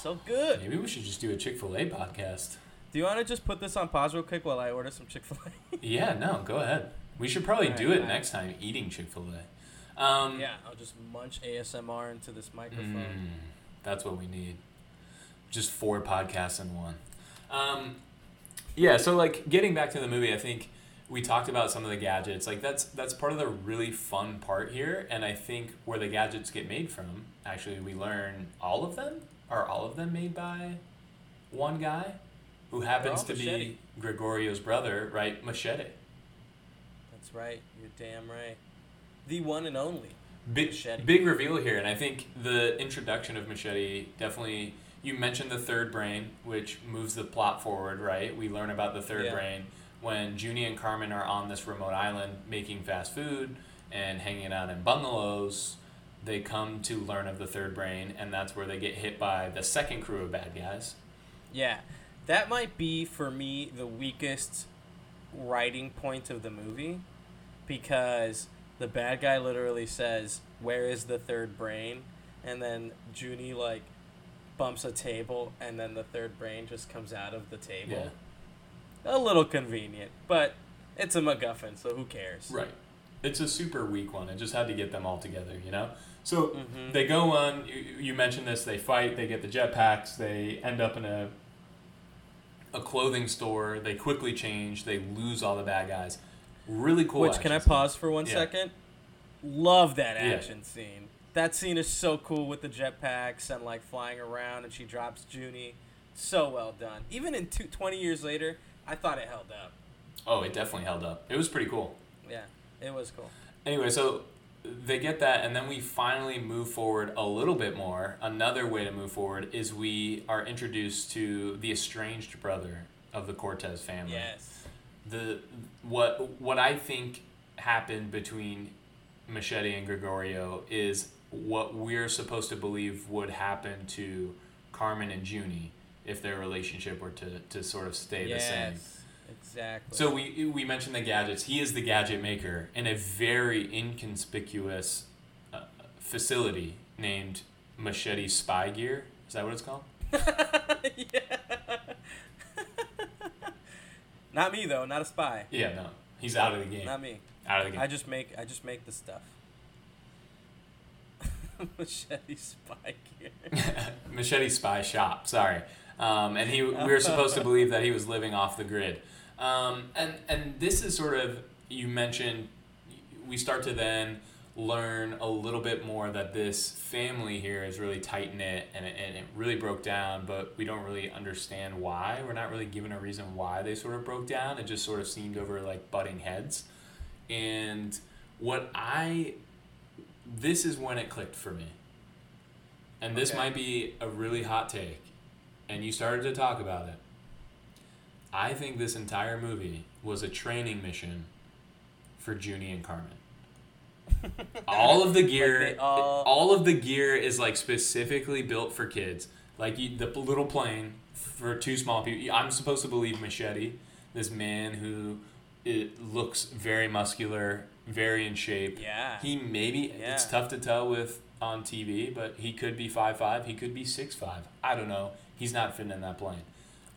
so good. Maybe we should just do a Chick Fil A podcast. Do you want to just put this on pause real quick while I order some Chick Fil A? [laughs] Yeah, no, go ahead. We should probably All do it right. next time. Eating Chick Fil A. Um, yeah, I'll just munch ASMR into this microphone. Mm, that's what we need. Just four podcasts in one. Um, yeah, so like getting back to the movie, I think we talked about some of the gadgets. Like that's that's part of the really fun part here, and I think where the gadgets get made from. Actually, we learn all of them are all of them made by one guy who happens to Machete. be Gregorio's brother, right? Machete. That's right. You're damn right. The one and only. Big, Machete. big reveal here, and I think the introduction of Machete definitely. You mentioned the third brain, which moves the plot forward, right? We learn about the third Yeah. brain when Juni and Carmen are on this remote island making fast food and hanging out in bungalows. They come to learn of the third brain, and that's where they get hit by the second crew of bad guys. Yeah, that might be for me the weakest writing point of the movie because the bad guy literally says, "Where is the third brain?" and then Juni like bumps a table and then the third brain just comes out of the table. A little convenient, but it's a MacGuffin, so who cares? Right. It's a super weak one. It just had to get them all together, you know? So Mhm. they go on, you, you mentioned this, they fight, they get the jetpacks, they end up in a a clothing store, they quickly change, they lose all the bad guys. Really cool. Which can I scene. pause for one Yeah. second? Love that Yeah. action scene. That scene is so cool with the jetpacks and like flying around, and she drops Juni. So well done. Even in two, 20 years later, I thought it held up. Oh, it definitely held up. It was pretty cool. Yeah, it was cool. anyway, so they get that, and then we finally move forward a little bit more. Another way to move forward is we are introduced to the estranged brother of the Cortez family. Yes. The what what I think happened between Machete and Gregorio is what we're supposed to believe would happen to Carmen and Juni if their relationship were to, to sort of stay the same. Exactly. So we we mentioned the gadgets. He is the gadget maker in a very inconspicuous uh, facility named Machete Spy Gear. Is that what it's called? [laughs] yeah. [laughs] not me though. Not a spy. Yeah, no. He's out of the game. Not me. Out of the game. I just make I just make the stuff. [laughs] Machete spy gear. Machete Spy Shop. Sorry, um, and he we were supposed to believe that he was living off the grid, um, and and this is sort of you mentioned. We start to then learn a little bit more that this family here is really tight knit and it, and it really broke down, but we don't really understand why. We're not really given a reason why they sort of broke down. It just sort of seemed over like butting heads, and what I this is when it clicked for me. And this Okay. might be a really hot take. And you started to talk about it. I think this entire movie was a training mission for Juni and Carmen. all of the [laughs] gear, Like all- all of the gear is like specifically built for kids. Like you, the little plane for two small people. I'm supposed to believe Machete, this man who it looks very muscular, very in shape. Yeah. He maybe Yeah. it's tough to tell with on TV, but he could be five five. He could be six five. I don't know. He's not fitting in that plane.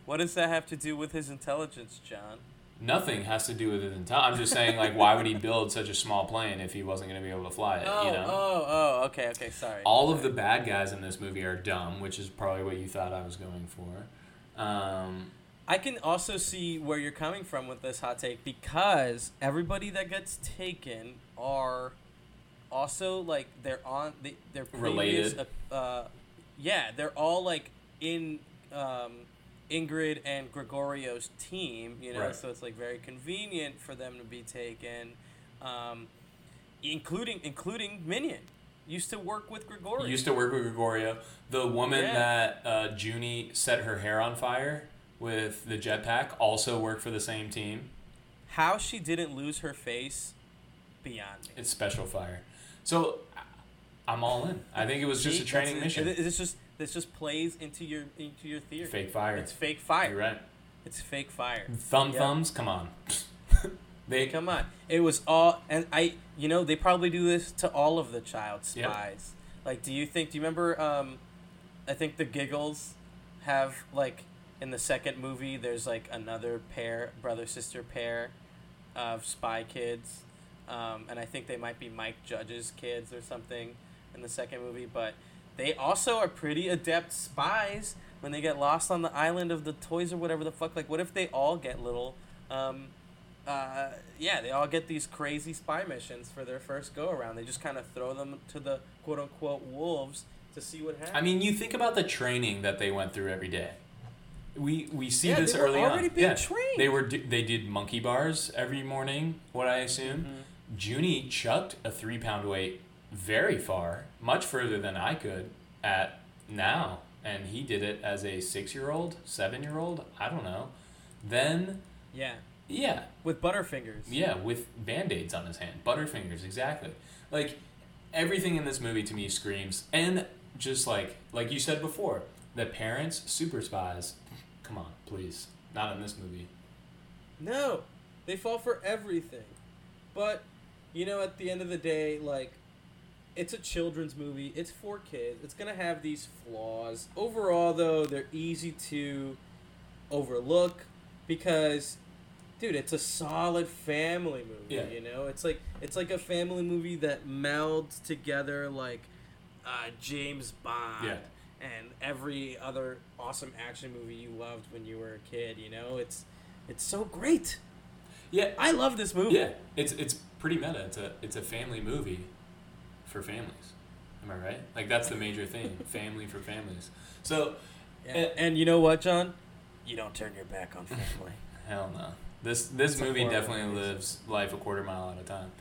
What does that have to do with his intelligence, John? Nothing has to do with his intelligence. I'm just saying, like, why would he build such a small plane if he wasn't going to be able to fly it? Oh, you know. oh, oh, okay, okay, sorry. All of the bad guys in this movie are dumb, which is probably what you thought I was going for. Um, I can also see where you're coming from with this hot take because everybody that gets taken are also like they're on they, they're previous, Related. Uh, yeah, they're all like in um, Ingrid and Gregorio's team, you know, Right. so it's like very convenient for them to be taken, um, including including Minion. Used to work with Gregorio. used to work with Gregorio. The woman Yeah. that uh, Juni set her hair on fire with the jetpack also worked for the same team. How she didn't lose her face, beyond me. It's special fire. So I'm all in. I think it was just See, a training mission. just this just plays into your into your theory. Fake fire. It's fake fire. You're right. It's fake fire. Thumb Yeah. thumbs. Come on. [laughs] they Come on. It was all and I you know, they probably do this to all of the child Yep. spies. Like do you think do you remember um I think the giggles have like in the second movie there's like another pair, brother sister pair of spy kids. Um, and I think they might be Mike Judge's kids or something in the second movie, but they also are pretty adept spies when they get lost on the island of the toys or whatever the fuck. Like, what if they all get little, um, uh, yeah, they all get these crazy spy missions for their first go around. They just kind of throw them to the quote unquote wolves to see what happens. I mean, you think about the training that they went through every day. We we see Yeah, this early already on. yeah, trained. they were they did monkey bars every morning. What I assume, Mm-hmm. Junie chucked a three pound weight very far, much further than I could at now, and he did it as a six year old, seven year old. I don't know. Then yeah, yeah, with Butterfingers. yeah, with band aids on his hand. Butterfingers, exactly. Like, everything in this movie to me screams. And just like like you said before, the parents, super spies. Come on, please. Not in this movie. No, they fall for everything. But, you know, at the end of the day, like, it's a children's movie. It's for kids. It's going to have these flaws. Overall, though, they're easy to overlook because, dude, it's a solid family movie. Yeah. You know, it's like it's like a family movie that melds together like uh, James Bond Yeah. and every other awesome action movie you loved when you were a kid. You know, it's it's so great. Yeah, I love this movie. yeah. It's it's pretty meta. It's a it's a family movie for families. Am I right? Like that's the major thing. [laughs] family for families. So And, and you know what, John? You don't turn your back on family. [laughs] Hell no. This this movie definitely lives life a quarter mile at a time.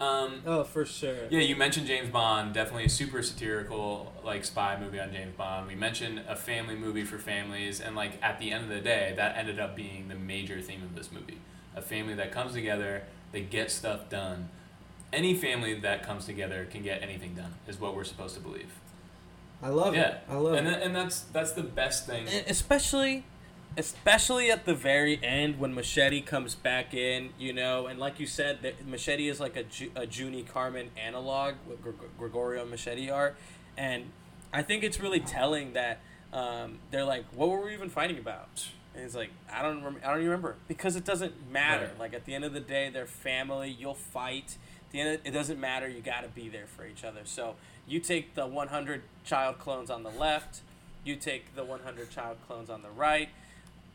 Um, Oh, for sure. Yeah, you mentioned James Bond, definitely a super satirical like spy movie on James Bond. We mentioned a family movie for families, and like at the end of the day, that ended up being the major theme of this movie. A family that comes together, they get stuff done. Any family that comes together can get anything done, is what we're supposed to believe. I love yeah, it. I love and it. tha- and that's that's the best thing. And especially especially at the very end when machete comes back in you know and like you said that machete is like a, Ju- a juni carmen analog what Gr- gregorio and machete are and i think it's really telling that um, they're like what were we even fighting about and it's like i don't rem- i don't even remember because it doesn't matter Right. like at the end of the day they're family you'll fight at the end it doesn't matter you got to be there for each other so you take the 100 child clones on the left you take the 100 child clones on the right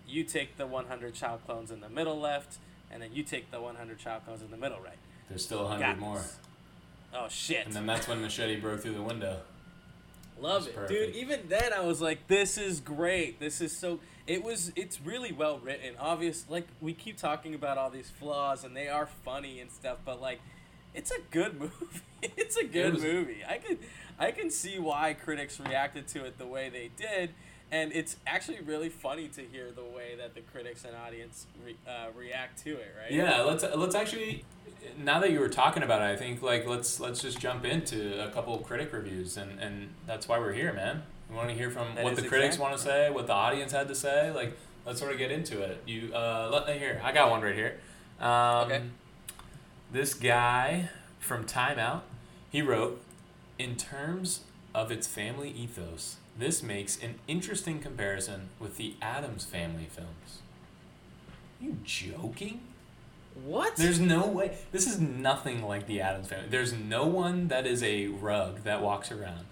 you take the 100 child clones in the middle left, and then you take the 100 child clones in the middle right. There's still a Got hundred more, this. Oh shit! and then that's when Machete broke through the window. Love it, dude. Even then, I was like, "This is great. This is so." It was. It's really well written. Obvious. Like we keep talking about all these flaws, and they are funny and stuff. But like, it's a good movie. [laughs] it's a good was- movie. I could. I can see why critics reacted to it the way they did, and it's actually really funny to hear the way that the critics and audience re, uh, react to it. Right? Yeah, let's let's actually. Now that you were talking about it, I think like let's let's just jump into a couple of critic reviews, and and that's why we're here, man. We want to hear from That what the critics want to say, what the audience had to say. Like, let's sort of get into it. You uh, let me hear. I got one right here. Um, Okay. This guy from Time Out, he wrote, in terms of its family ethos, this makes an interesting comparison with the Addams Family films. you joking? What? There's no way. This is nothing like the Addams family. There's no one that is a rug that walks around.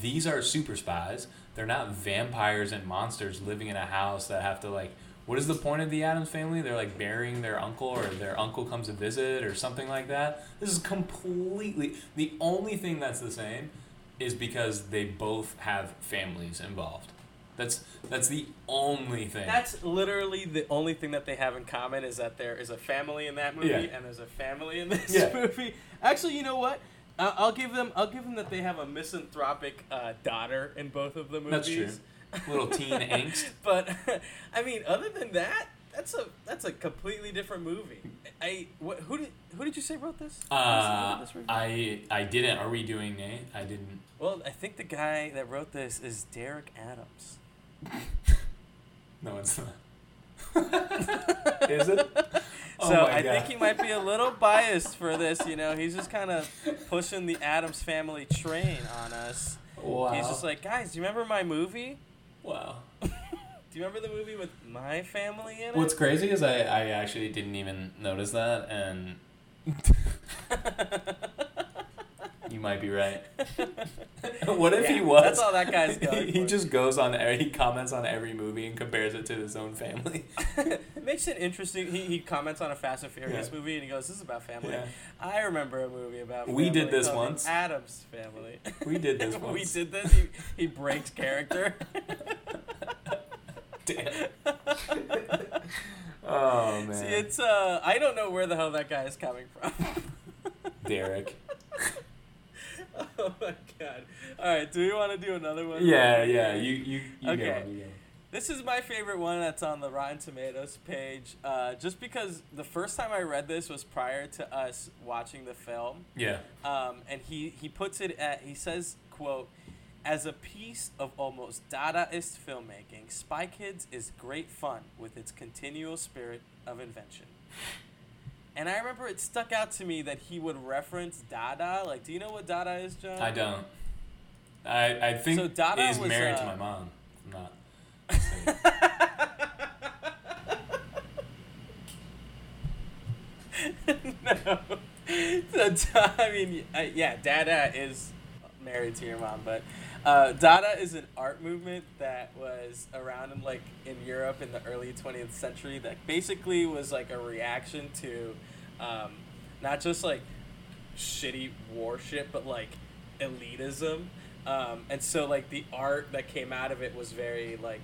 These are super spies. They're not vampires and monsters living in a house that have to like. What is the point of the Addams family? They're like burying their uncle, or their uncle comes to visit, or something like that. This is completely. The only thing that's the same is because they both have families involved. That's that's the only thing. That's literally the only thing that they have in common is that there is a family in that movie Yeah. and there's a family in [laughs] this Yeah. movie. Actually, you know what? I'll give them. I'll give them that they have a misanthropic uh, daughter in both of the movies. That's true. Little teen [laughs] angst. But [laughs] I mean, other than that, that's a that's a completely different movie. I what, who did who did you say wrote this? Uh, this? I I didn't. Are we doing Nate? I didn't. well, I think the guy that wrote this is Derek Adams. No, it's not. [laughs] Is it? Oh so I God. think he might be a little biased for this. You know, he's just kind of pushing the Adams Family train on us. Wow. He's just like, guys, do you remember my movie? Wow. [laughs] Do you remember the movie with my family in it? What's crazy is I, I actually didn't even notice that, and [laughs] you might be right. [laughs] what if he was? that's all that guy's [laughs] going he for. just goes on. every- He comments on every movie and compares it to his own family. it [laughs] makes it interesting. He, he comments on a Fast and Furious Yeah. movie and he goes, "This is about family." Yeah. I remember a movie about. We did this once. Adams Family. We did this we did this. He, he breaks character. Damn. oh man. See, it's uh, I don't know where the hell that guy is coming from. Derek. [laughs] oh my god! All right, do we want to do another one? Yeah, yeah. You you you Okay. go. You go. This is my favorite one that's on the Rotten Tomatoes page, uh, just because the first time I read this was prior to us watching the film. Yeah. Um, and he, he puts it at, he says, quote, as a piece of almost Dadaist filmmaking, Spy Kids is great fun with its continual spirit of invention. And I remember it stuck out to me that he would reference Dada. Like, do you know what Dada is, John? I don't. I I think So Dada he's was, married to uh, my mom. I'm not. no. So, I mean, yeah, Dada is [laughs] married to your mom, but uh, Dada is an art movement that was around in like in Europe in the early 20th century that basically was like a reaction to um, not just like shitty warship, but like elitism. Um, and so like the art that came out of it was very like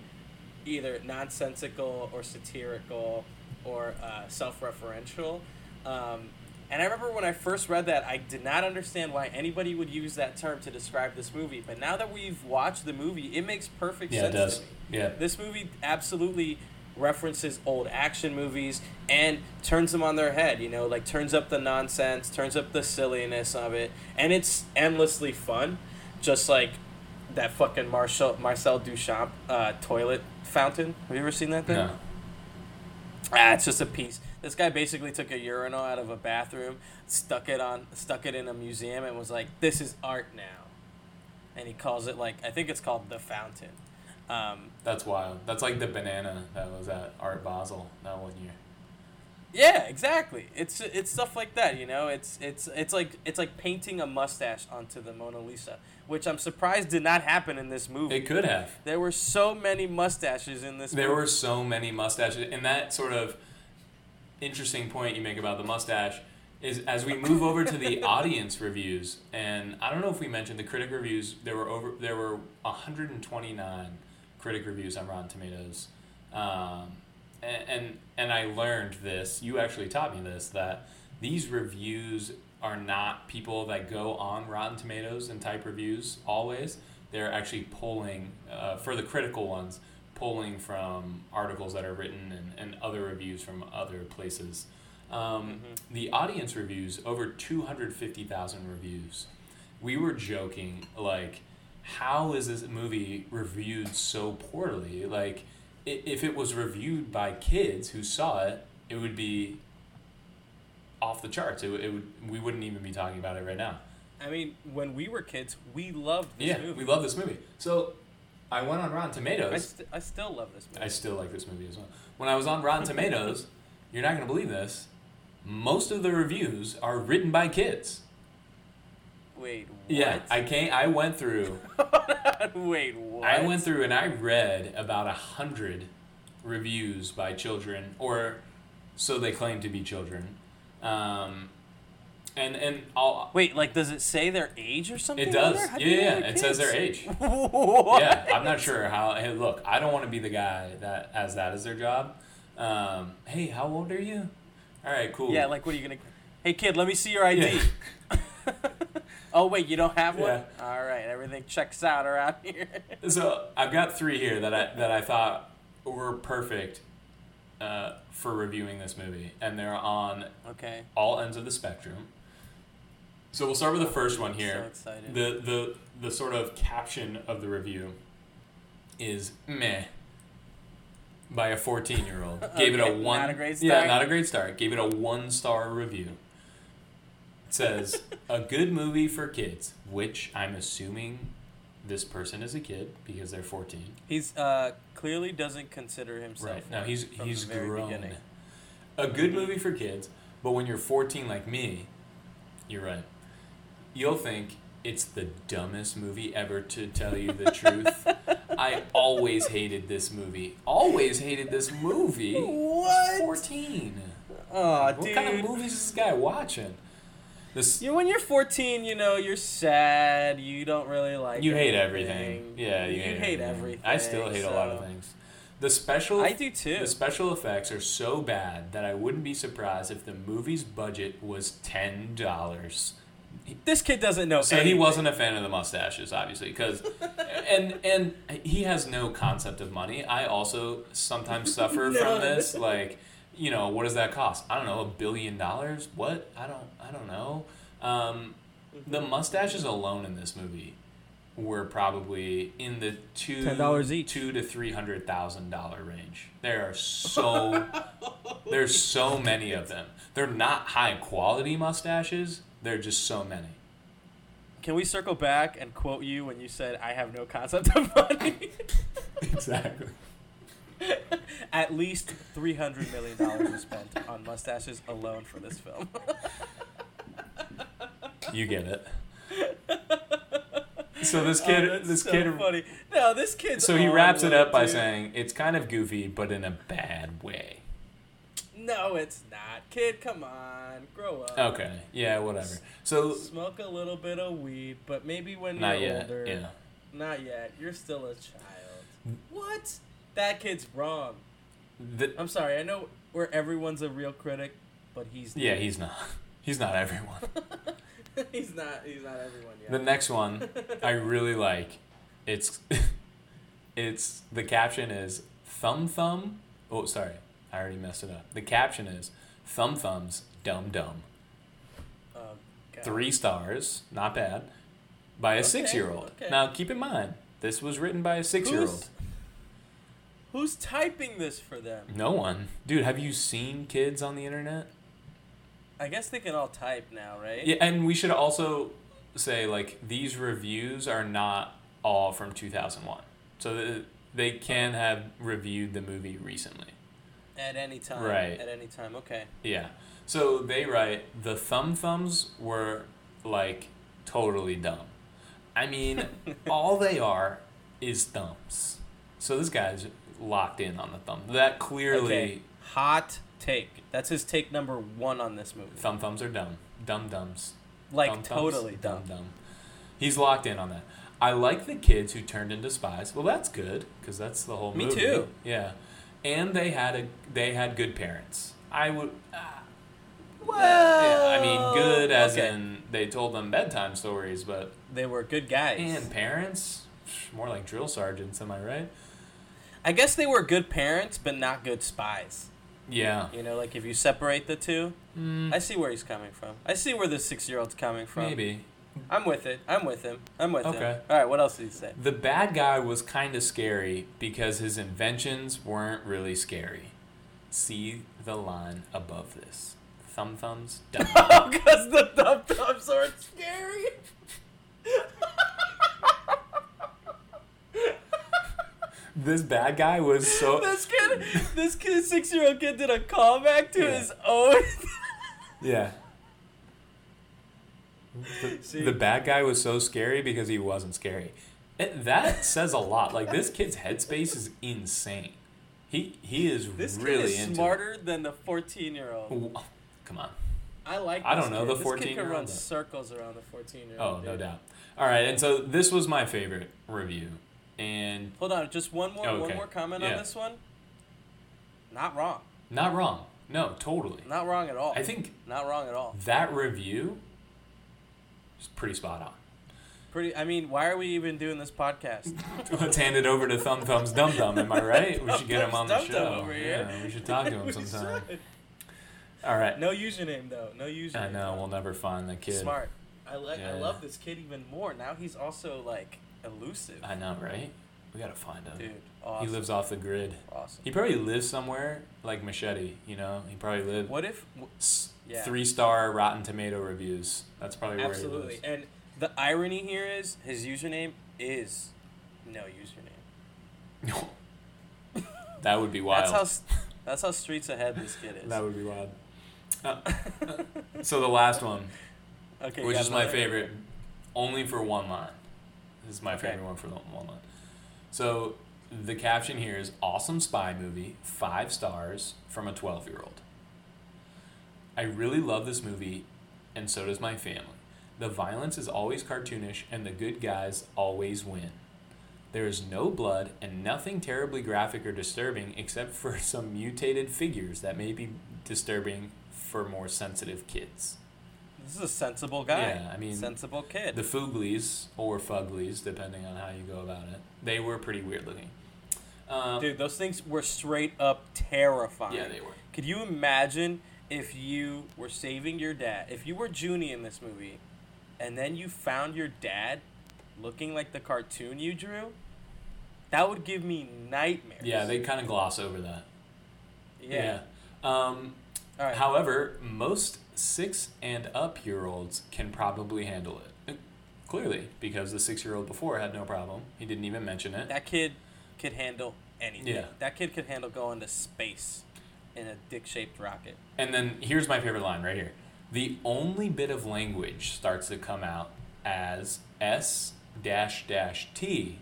either nonsensical or satirical or uh, self-referential. Um, And I remember when I first read that, I did not understand why anybody would use that term to describe this movie. But now that we've watched the movie, it makes perfect Yeah, it sense does. to me. Yeah. This movie absolutely references old action movies and turns them on their head, you know, like turns up the nonsense, turns up the silliness of it, and it's endlessly fun, just like that fucking Marshall Marcel Duchamp uh, toilet fountain. Have you ever seen that thing? No. Ah, it's just a piece. This guy basically took a urinal out of a bathroom, stuck it on, stuck it in a museum, and was like, "This is art now," and he calls it like I think it's called the fountain. Um, That's wild. That's like the banana that was at Art Basel that one year. Yeah, exactly. It's it's stuff like that, you know. It's it's it's like it's like painting a mustache onto the Mona Lisa, which I'm surprised did not happen in this movie. It could have. There were so many mustaches in this. There movie. were so many mustaches, and that sort of interesting point you make about the mustache is as we move over to the [laughs] audience reviews, and I don't know if we mentioned the critic reviews. There were over there were 129 critic reviews on Rotten Tomatoes, um, and, and and I learned this. You actually taught me this that these reviews are not people that go on Rotten Tomatoes and type reviews always. They're actually pulling uh, for the critical ones, pulling from articles that are written and, and other reviews from other places. Um, The audience reviews over two hundred fifty thousand reviews. We were joking like, how is this movie reviewed so poorly? Like, if it was reviewed by kids who saw it, it would be off the charts. It, would- it would we wouldn't even be talking about it right now. I mean, when we were kids, we loved this yeah, movie. we loved this movie. So, I went on Rotten I, Tomatoes. st- I still love this movie. I still like this movie as well. When I was on Rotten Tomatoes, [laughs] you're not gonna believe this. Most of the reviews are written by kids. Wait, what? Yeah, I can't. I went through. [laughs] Wait, what? I went through and I read about a hundred reviews by children, or so they claim to be children. Um, and and all Wait, like, does it say their age or something? it does. Do Yeah, yeah, it says their age. [laughs] Yeah, I'm not sure how. Hey, look, I don't want to be the guy that has that as their job. Um, hey, how old are you? All right, cool. Yeah, like, what are you gonna? Hey, kid, let me see your ID. Yeah. [laughs] oh wait, you don't have one. Yeah. All right, everything checks out around [laughs] here. So I've got three here that I that I thought were perfect uh, for reviewing this movie, and they're on okay. all ends of the spectrum. So we'll start with the first one here. So. The the the sort of caption of the review is meh by a 14 year old. [laughs] Gave it a one. not a great Yeah, not a great start. Gave it a one star review. It says a good movie for kids, which I'm assuming this person is a kid because they're 14. He's uh clearly doesn't consider himself. Right. Now he's he's grown. beginning. A good movie for kids, but when you're 14 like me, you're right. You'll think it's the dumbest movie ever to tell you the truth. [laughs] I always hated this movie. Always hated this movie. What? 14. Oh, What dude. kind of movies is this guy watching? This You, when you're 14, you know you're sad. You don't really like. you hate everything. Yeah, you, hate, everything. I still hate a lot of things. The special I do too. The special effects are so bad that I wouldn't be surprised if the movie's budget was ten dollars. This kid doesn't know. So he wasn't a fan of the mustaches, obviously, because [laughs] and and he has no concept of money. I also sometimes suffer [laughs] No. from this. Like, you know, what does that cost? I don't know, a billion dollars. What? I don't. I don't know. Um, the mustaches alone in this movie were probably in the two $10 each. two to three hundred thousand dollar range. There are [laughs] so there's so many of them. They're not high quality mustaches. They're just so many. Can we circle back and quote you when you said, "I have no concept of money"? [laughs] Exactly. [laughs] At least three hundred million dollars was spent on mustaches alone for this film. [laughs] You get it. So this Oh, kid, that's this so kid. funny. No, this kid. So he wraps it up by saying it's kind of goofy, but in a bad way. "No, it's not, kid. Come on, grow up. Okay. Yeah. Whatever. So Smoke a little bit of weed, but maybe when not you're yet. older. Yeah. Not yet. You're still a child. What? That kid's wrong. The, I'm sorry. I know where everyone's a real critic, but he's yeah. He's not. He's not [laughs] everyone. [laughs] he's not. He's not everyone yet. The next one I really like. It's [laughs] it's the caption is thumb thumb. Oh, sorry, I already messed it up. The caption is thumb thumbs dumb dumb. Oh, Three stars, not bad, by a Okay, six year old. okay. Now keep in mind this was written by a six year old. Who's, typing this for them? No one, dude. Have you seen kids on the internet? I guess they can all type now, right? Yeah, and we should also say like these reviews are not all from 2001. So th- they can have reviewed the movie recently. At any time. Right. At any time. Okay. Yeah. So they write the thumb thumbs were like totally dumb. I mean, [laughs] all they are is thumbs. So this guy's locked in on the thumb. That clearly Okay. Hot take. That's his take number one on this movie. thumb thumbs are dumb. Dumb dumbs. Like Thumb thumbs, totally dumb. dumb. He's locked in on that. I like the kids who turned into spies. Well, that's good because that's the whole Me movie. too. Yeah, and they had a they had good parents. I would. Uh, Well, yeah, I mean, good as okay. in they told them bedtime stories, but they were good guys. and parents more like drill sergeants. Am I right? I guess they were good parents, but not good spies. Yeah. You know, like if you separate the two, Mm, I see where he's coming from. I see where the six-year-old's coming from. maybe I'm with it. I'm with him. I'm with him. Okay. All right. What else did he say? the bad guy was kind of scary because his inventions weren't really scary. See the line above this. Thumb thumbs. [laughs] Dumb. Because [laughs] the thumb thumbs aren't scary. [laughs] this bad guy was so this kid, this kid, six-year-old kid, did a callback to Yeah. his own. yeah. The, See? the bad guy was so scary because he wasn't scary. It, that says a lot. Like this kid's headspace is insane. He he is This really kid is smarter than the fourteen-year-old. Oh, come on. I like. I don't know kid. the This kid can 14-year-old, run circles around the fourteen-year-old. Oh, no doubt. All right, and so this was my favorite review, and Hold on, just one more, Oh, one okay. more comment Yeah. on this one. Not wrong. not wrong. No, totally. Not wrong at all. I think Not wrong at all. that review is pretty spot on. Pretty. I mean, why are we even doing this podcast? [laughs] Let's hand it over to Thumb Thumb's Dum Dum. Am I right? We should get him on the show. Yeah, we should talk to him [laughs] sometime. All right. No username though. No username. I know we'll never find the kid. Smart. I like. I love this kid even more. Now he's also like elusive. I know, right? We gotta find him. Dude, awesome. He lives off the grid. awesome. He probably lives somewhere like Machete. You know, he probably lives. What if? w- s- Yeah. three star Rotten Tomato reviews. That's probably where Absolutely. And the irony here is his username is no username. [laughs] that would be wild. That's how. That's how streets ahead this kid is. that would be wild. Uh, [laughs] so the last one, okay. which is my favorite, only for one line. This is my Okay. favorite one for the one line. So the caption here is awesome spy movie, five stars from a 12 year old. I really love this movie, and so does my family. The violence is always cartoonish, and the good guys always win. There is no blood and nothing terribly graphic or disturbing except for [laughs] some mutated figures that may be disturbing for more sensitive kids. This is a sensible guy. Yeah, I mean, sensible kid. The Fooglies, or Fuglies, depending on how you go about it, they were pretty weird looking. Um, Dude, those things were straight up terrifying. yeah, they were. Could you imagine if you were saving your dad? If you were Juni in this movie, and then you found your dad looking like the cartoon you drew? That would give me nightmares. Yeah, they kind of gloss over that. Yeah. Um, All right. However, most six and up year olds can probably handle it. Uh, Clearly, because the six year old before had no problem. He didn't even mention it. that kid could handle anything. Yeah. That kid could handle going to space in a dick-shaped rocket. And then here's my favorite line right here. The only bit of language starts to come out as S dash dash T,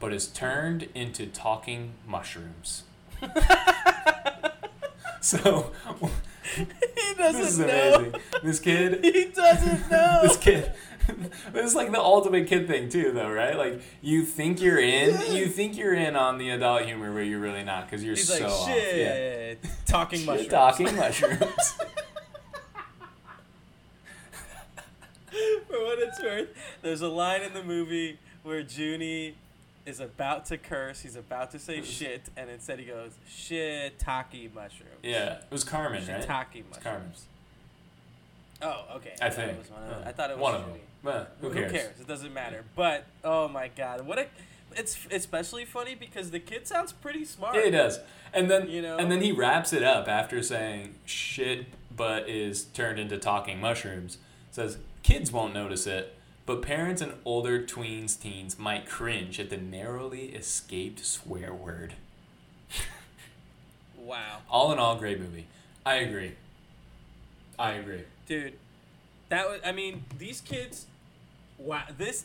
but is turned into talking mushrooms. [laughs] so he this is doesn't know. amazing. This kid He doesn't [laughs] know. this kid [laughs] is like the ultimate kid thing too though right like you think you're in you think you're in on the adult humor but you're really not because you're He's so like, off. shit. Talking mushrooms. talking [laughs] mushrooms [laughs] For what it's worth. There's a line in the movie where Juni is about to curse. He's about to say shit, and instead he goes shiitake mushrooms. Yeah, it was Carmen, right? Shiitake It's Carmen. mushrooms. Oh, okay. I thought it think. was one of- Yeah. I thought it was one of them. But who cares? It doesn't matter. But oh my god, what a! It's especially funny because the kid sounds pretty smart. Yeah, he does. And then You know? and then he wraps it up after saying shit but is turned into talking mushrooms. Says kids won't notice it, but parents and older tweens teens might cringe at the narrowly escaped swear word. [laughs] Wow, All in all, great movie. I agree. I agree. dude, that was. I mean, these kids. Wow, this.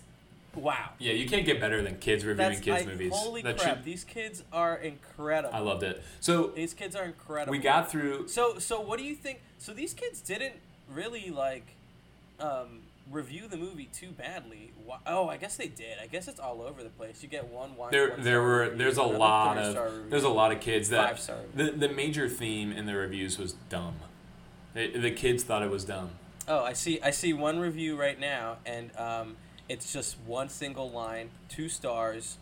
Wow. Yeah, you can't get better than kids reviewing That's kids I- movies. Holy That crap! should- These kids are incredible. I loved it. So These kids are incredible. we got through. So so what do you think? So these kids didn't really like um, review the movie too badly. Why, oh, I guess they did. I guess it's all over the place. You get one one. There, one there were. There's a lot of. review. There's a lot of kids that. The the major theme in the reviews was dumb. The, the kids thought it was dumb. Oh, I see. I see one review right now, and um, it's just one single line, two stars.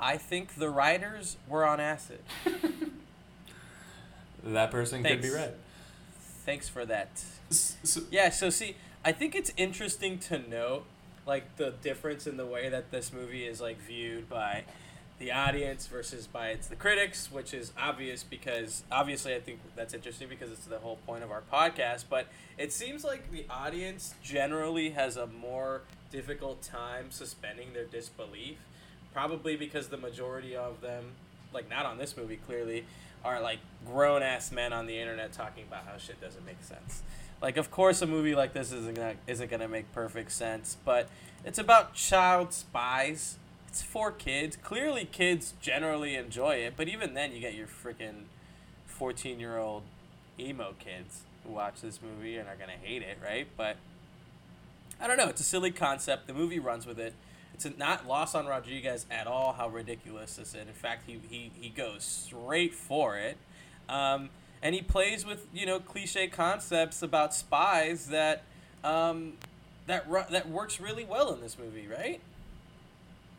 I think the writers were on acid. [laughs] That person could be right. Thanks for that. So- Yeah, so see, I think it's interesting to note like the difference in the way that this movie is like viewed by the audience versus by its the critics, which is obvious because obviously I think that's interesting because it's the whole point of our podcast, but it seems like the audience generally has a more difficult time suspending their disbelief, probably because the majority of them like not on this movie clearly are like grown ass men on the internet talking about how shit doesn't make sense. Like, of course, a movie like this isn't gonna isn't gonna make perfect sense, but it's about child spies. It's for kids. Clearly, kids generally enjoy it, but even then, you get your freaking fourteen year old emo kids who watch this movie and are gonna hate it, right? But I don't know. It's a silly concept. The movie runs with it. It's not lost on Rodriguez at all how ridiculous this is. In fact, he, he, he goes straight for it. Um, and he plays with, you know, cliche concepts about spies that um, that ru- that works really well in this movie, right?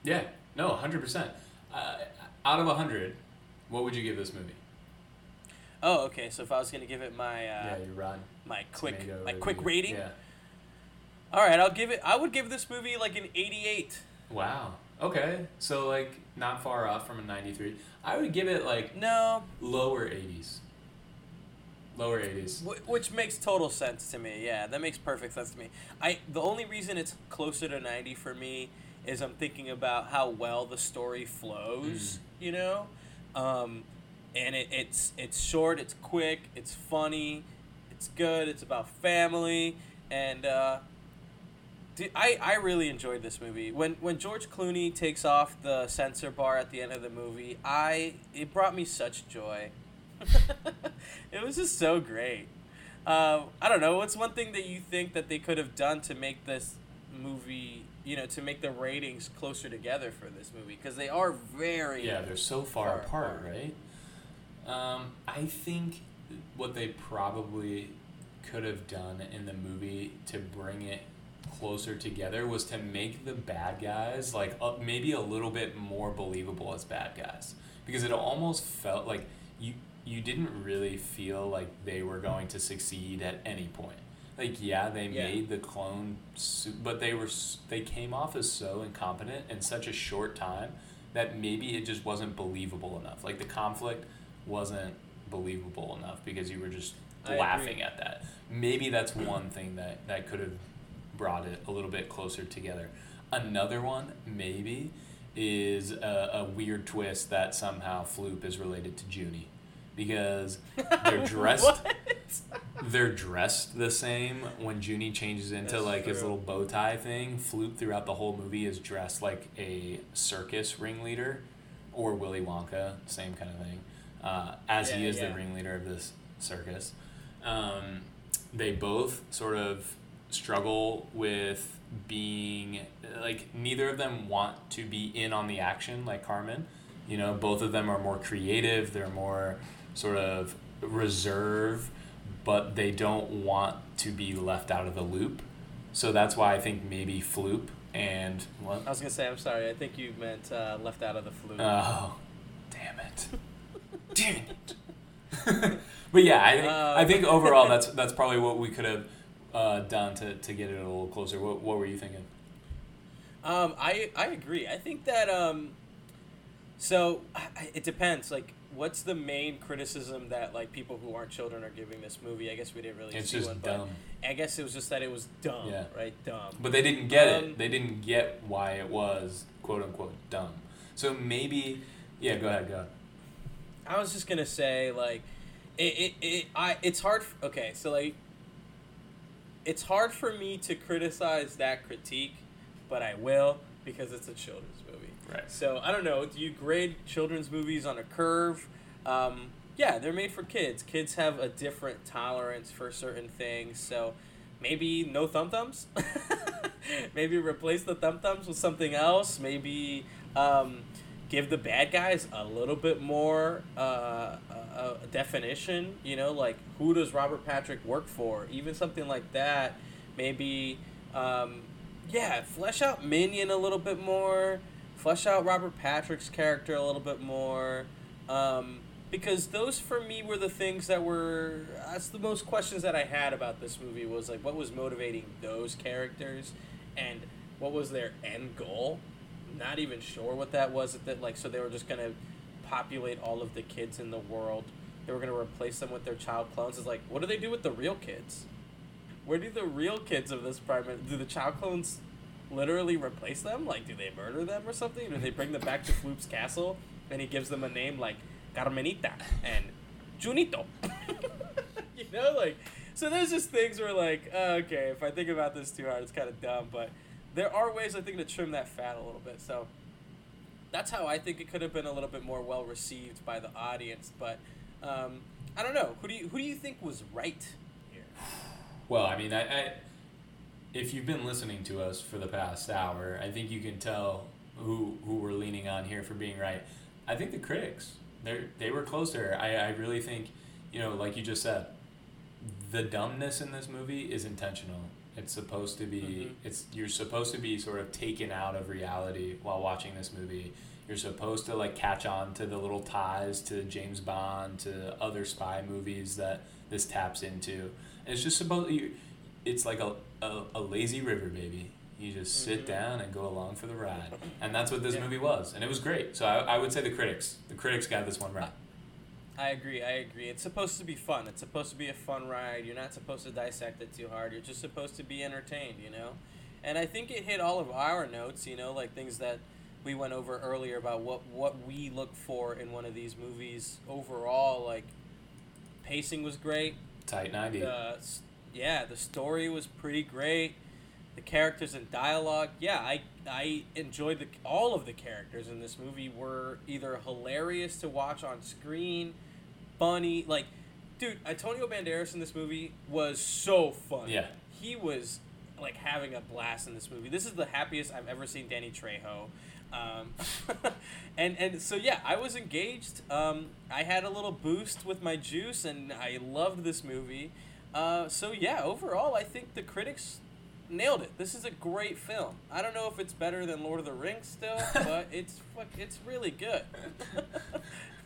Yeah. No. Hundred percent. Uh, out of hundred, what would you give this movie? Oh, okay. So if I was gonna give it my uh, yeah, you run. my quick Tomato my quick rating, Yeah. all right, I'll give it. I would give this movie like an eighty-eight. Wow. Okay. So like not far off from a ninety-three. I would give it like No, lower eighties. Lower eighties. Wh- Which makes total sense to me. Yeah, that makes perfect sense to me. I the only reason it's closer to 90 for me is I'm thinking about how well the story flows, you know? Um, and it, it's it's short, it's quick, it's funny, it's good, it's about family and uh I, I really enjoyed this movie. When when George Clooney takes off the censor bar at the end of the movie, I it brought me such joy. [laughs] it was just so great. Uh, I don't know. What's one thing that you think that they could have done to make this movie, you know, to make the ratings closer together for this movie? Because they are very Yeah, they're so far, Far apart, apart. right? Um, I think what they probably could have done in the movie to bring it closer together was to make the bad guys like uh, maybe a little bit more believable as bad guys because it almost felt like you you didn't really feel like they were going to succeed at any point like yeah they Yeah. made the clone but they were they came off as so incompetent in such a short time that maybe it just wasn't believable enough like the conflict wasn't believable enough because you were just I laughing agree. at that maybe that's one thing that that could have brought it a little bit closer together another one maybe is a, a weird twist that somehow floop is related to juni because [laughs] they're dressed they're dressed the same when Juni changes into That's like his little bow tie thing. Floop throughout the whole movie is dressed like a circus ringleader or Willy Wonka, same kind of thing, uh, as he is yeah. the ringleader of this circus. Um, they both sort of struggle with being like neither of them want to be in on the action like Carmen. You know, both of them are more creative. They're more sort of reserve, but they don't want to be left out of the loop. So that's why I think maybe Floop and what? I was gonna say, I'm sorry. I think you meant uh, left out of the flu. Oh, damn it! [laughs] damn it! [laughs] but yeah, I think Uh, I think [laughs] overall that's that's probably what we could have uh, done to, to get it a little closer. What what were you thinking? Um, I I agree. I think that um, so it depends. Like, what's the main criticism that like people who aren't children are giving this movie? I guess we didn't really It's see just one, dumb. but I guess it was just that it was dumb. Yeah. Right, dumb. But they didn't get Um, it. They didn't get why it was quote unquote dumb. So maybe, yeah. Go ahead. Go ahead. I was just gonna say like, it it, it I it's hard. f- Okay, so like, it's hard for me to criticize that critique, but I will because it's a children's movie. Right. So I don't know. Do you grade children's movies on a curve? Um, yeah, they're made for kids. Kids have a different tolerance for certain things. So maybe no thumb thumbs. [laughs] maybe replace the thumb thumbs with something else. Maybe um, give the bad guys a little bit more uh, definition. You know, like who does Robert Patrick work for? Even something like that. Maybe. Um, yeah, flesh out Minion a little bit more. Flesh out Robert Patrick's character a little bit more. Um, because those for me were the things that were that's the most questions that I had about this movie was like what was motivating those characters and what was their end goal. Not even sure what that was that like so they were just gonna populate all of the kids in the world. They were gonna replace them with their child clones. It's like what do they do with the real kids? Where do the real kids of this prime do the child clones literally replace them? Like, do they murder them or something? Do they bring them back to Floop's castle and he gives them a name like Carmenita and Junito? [laughs] you know, like, so there's just things where, like, uh, okay, if I think about this too hard, it's kind of dumb, but there are ways, I think, to trim that fat a little bit. So that's how I think it could have been a little bit more well received by the audience. But um, I don't know. Who do you, who do you think was right here? Well, I mean, I, I if you've been listening to us for the past hour, I think you can tell who who we're leaning on here for being right. I think the critics they they were closer. I I really think, you know, like you just said, the dumbness in this movie is intentional. It's supposed to be. Mhm. It's you're supposed to be sort of taken out of reality while watching this movie. You're supposed to like catch on to the little ties to James Bond, to other spy movies that this taps into. And it's just supposed you. It's like a, a, a lazy river, baby. You just sit Mhm. down and go along for the ride, [laughs] and that's what this Yeah. movie was, and it was great. So I, I would say the critics, the critics got this one right. I agree. I agree. It's supposed to be fun. It's supposed to be a fun ride. You're not supposed to dissect it too hard. You're just supposed to be entertained, you know? And I think it hit all of our notes, you know, like things that we went over earlier about what what we look for in one of these movies overall like pacing was great. Tight ninety. The s- yeah, the story was pretty great. The characters and dialogue, yeah, I I enjoyed the all of the characters in this movie were either hilarious to watch on screen, funny, like, dude, Antonio Banderas in this movie was so funny. Yeah. he was like having a blast in this movie. This is the happiest I've ever seen Danny Trejo. Um, [laughs] and and so yeah, I was engaged. Um, I had a little boost with my juice, and I loved this movie. Uh, so yeah, overall, I think the critics nailed it. This is a great film. I don't know if it's better than Lord of the Rings still, [laughs] but it's fuck, it's really good.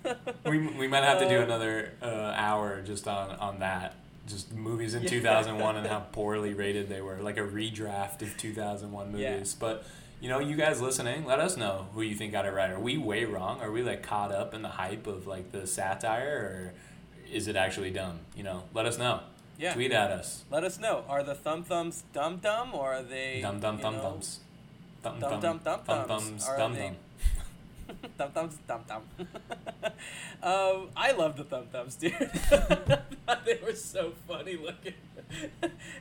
[laughs] we, we might have to do Uh, another uh, hour just on, on that. Just movies in Yeah. 2001 and how [laughs] poorly rated they were, like a redraft of 2001 movies. Yeah. But, you know, you guys listening, let us know who you think got it right. Are we way wrong? Are we, like, caught up in the hype of, like, the satire? Or is it actually dumb? You know, let us know. Yeah. Tweet at us. Let us know. Are the thumb thumbs dumb dumb or are they Dum dum you dum know, dums. [laughs] Dum Dum dum dum Dum thumbs. [laughs] dums Are dum they- dum. Thumb thumbs, thumb thumb. um, I love the thumb thumbs, dude. [laughs] they were so funny looking.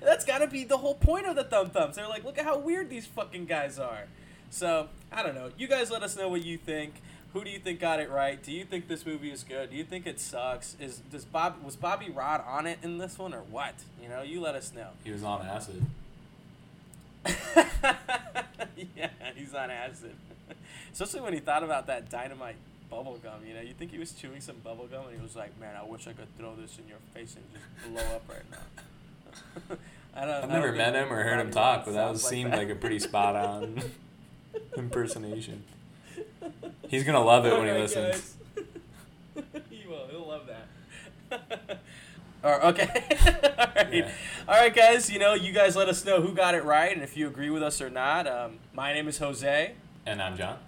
That's got to be the whole point of the thumb thumbs. They're like, look at how weird these fucking guys are. So I don't know. You guys, let us know what you think. Who do you think got it right? Do you think this movie is good? Do you think it sucks? Is does Bob was Bobby Rod on it in this one or what? You know, you let us know. He was on acid. [laughs] yeah, he's on acid. [laughs] Especially when he thought about that dynamite bubble gum, you know, you think he was chewing some bubble gum and he was like, Man, I wish I could throw this in your face and just blow up right now. [laughs] I don't. Know. I've I never don't met him or heard him talk, but that was seemed that. like a pretty spot on impersonation. [laughs] He's gonna love it when he listens. [laughs] he will. He'll love that. [laughs] Or, okay. All right. Yeah. All right, guys. You know, you guys let us know who got it right and if you agree with us or not. Um, my name is Jose, And I'm John.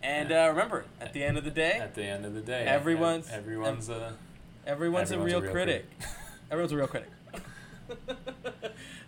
and uh, remember, at the end of the day, At the end of the day, Everyone's- everyone's a everyone's, everyone's a a real real critic. everyone's a real critic.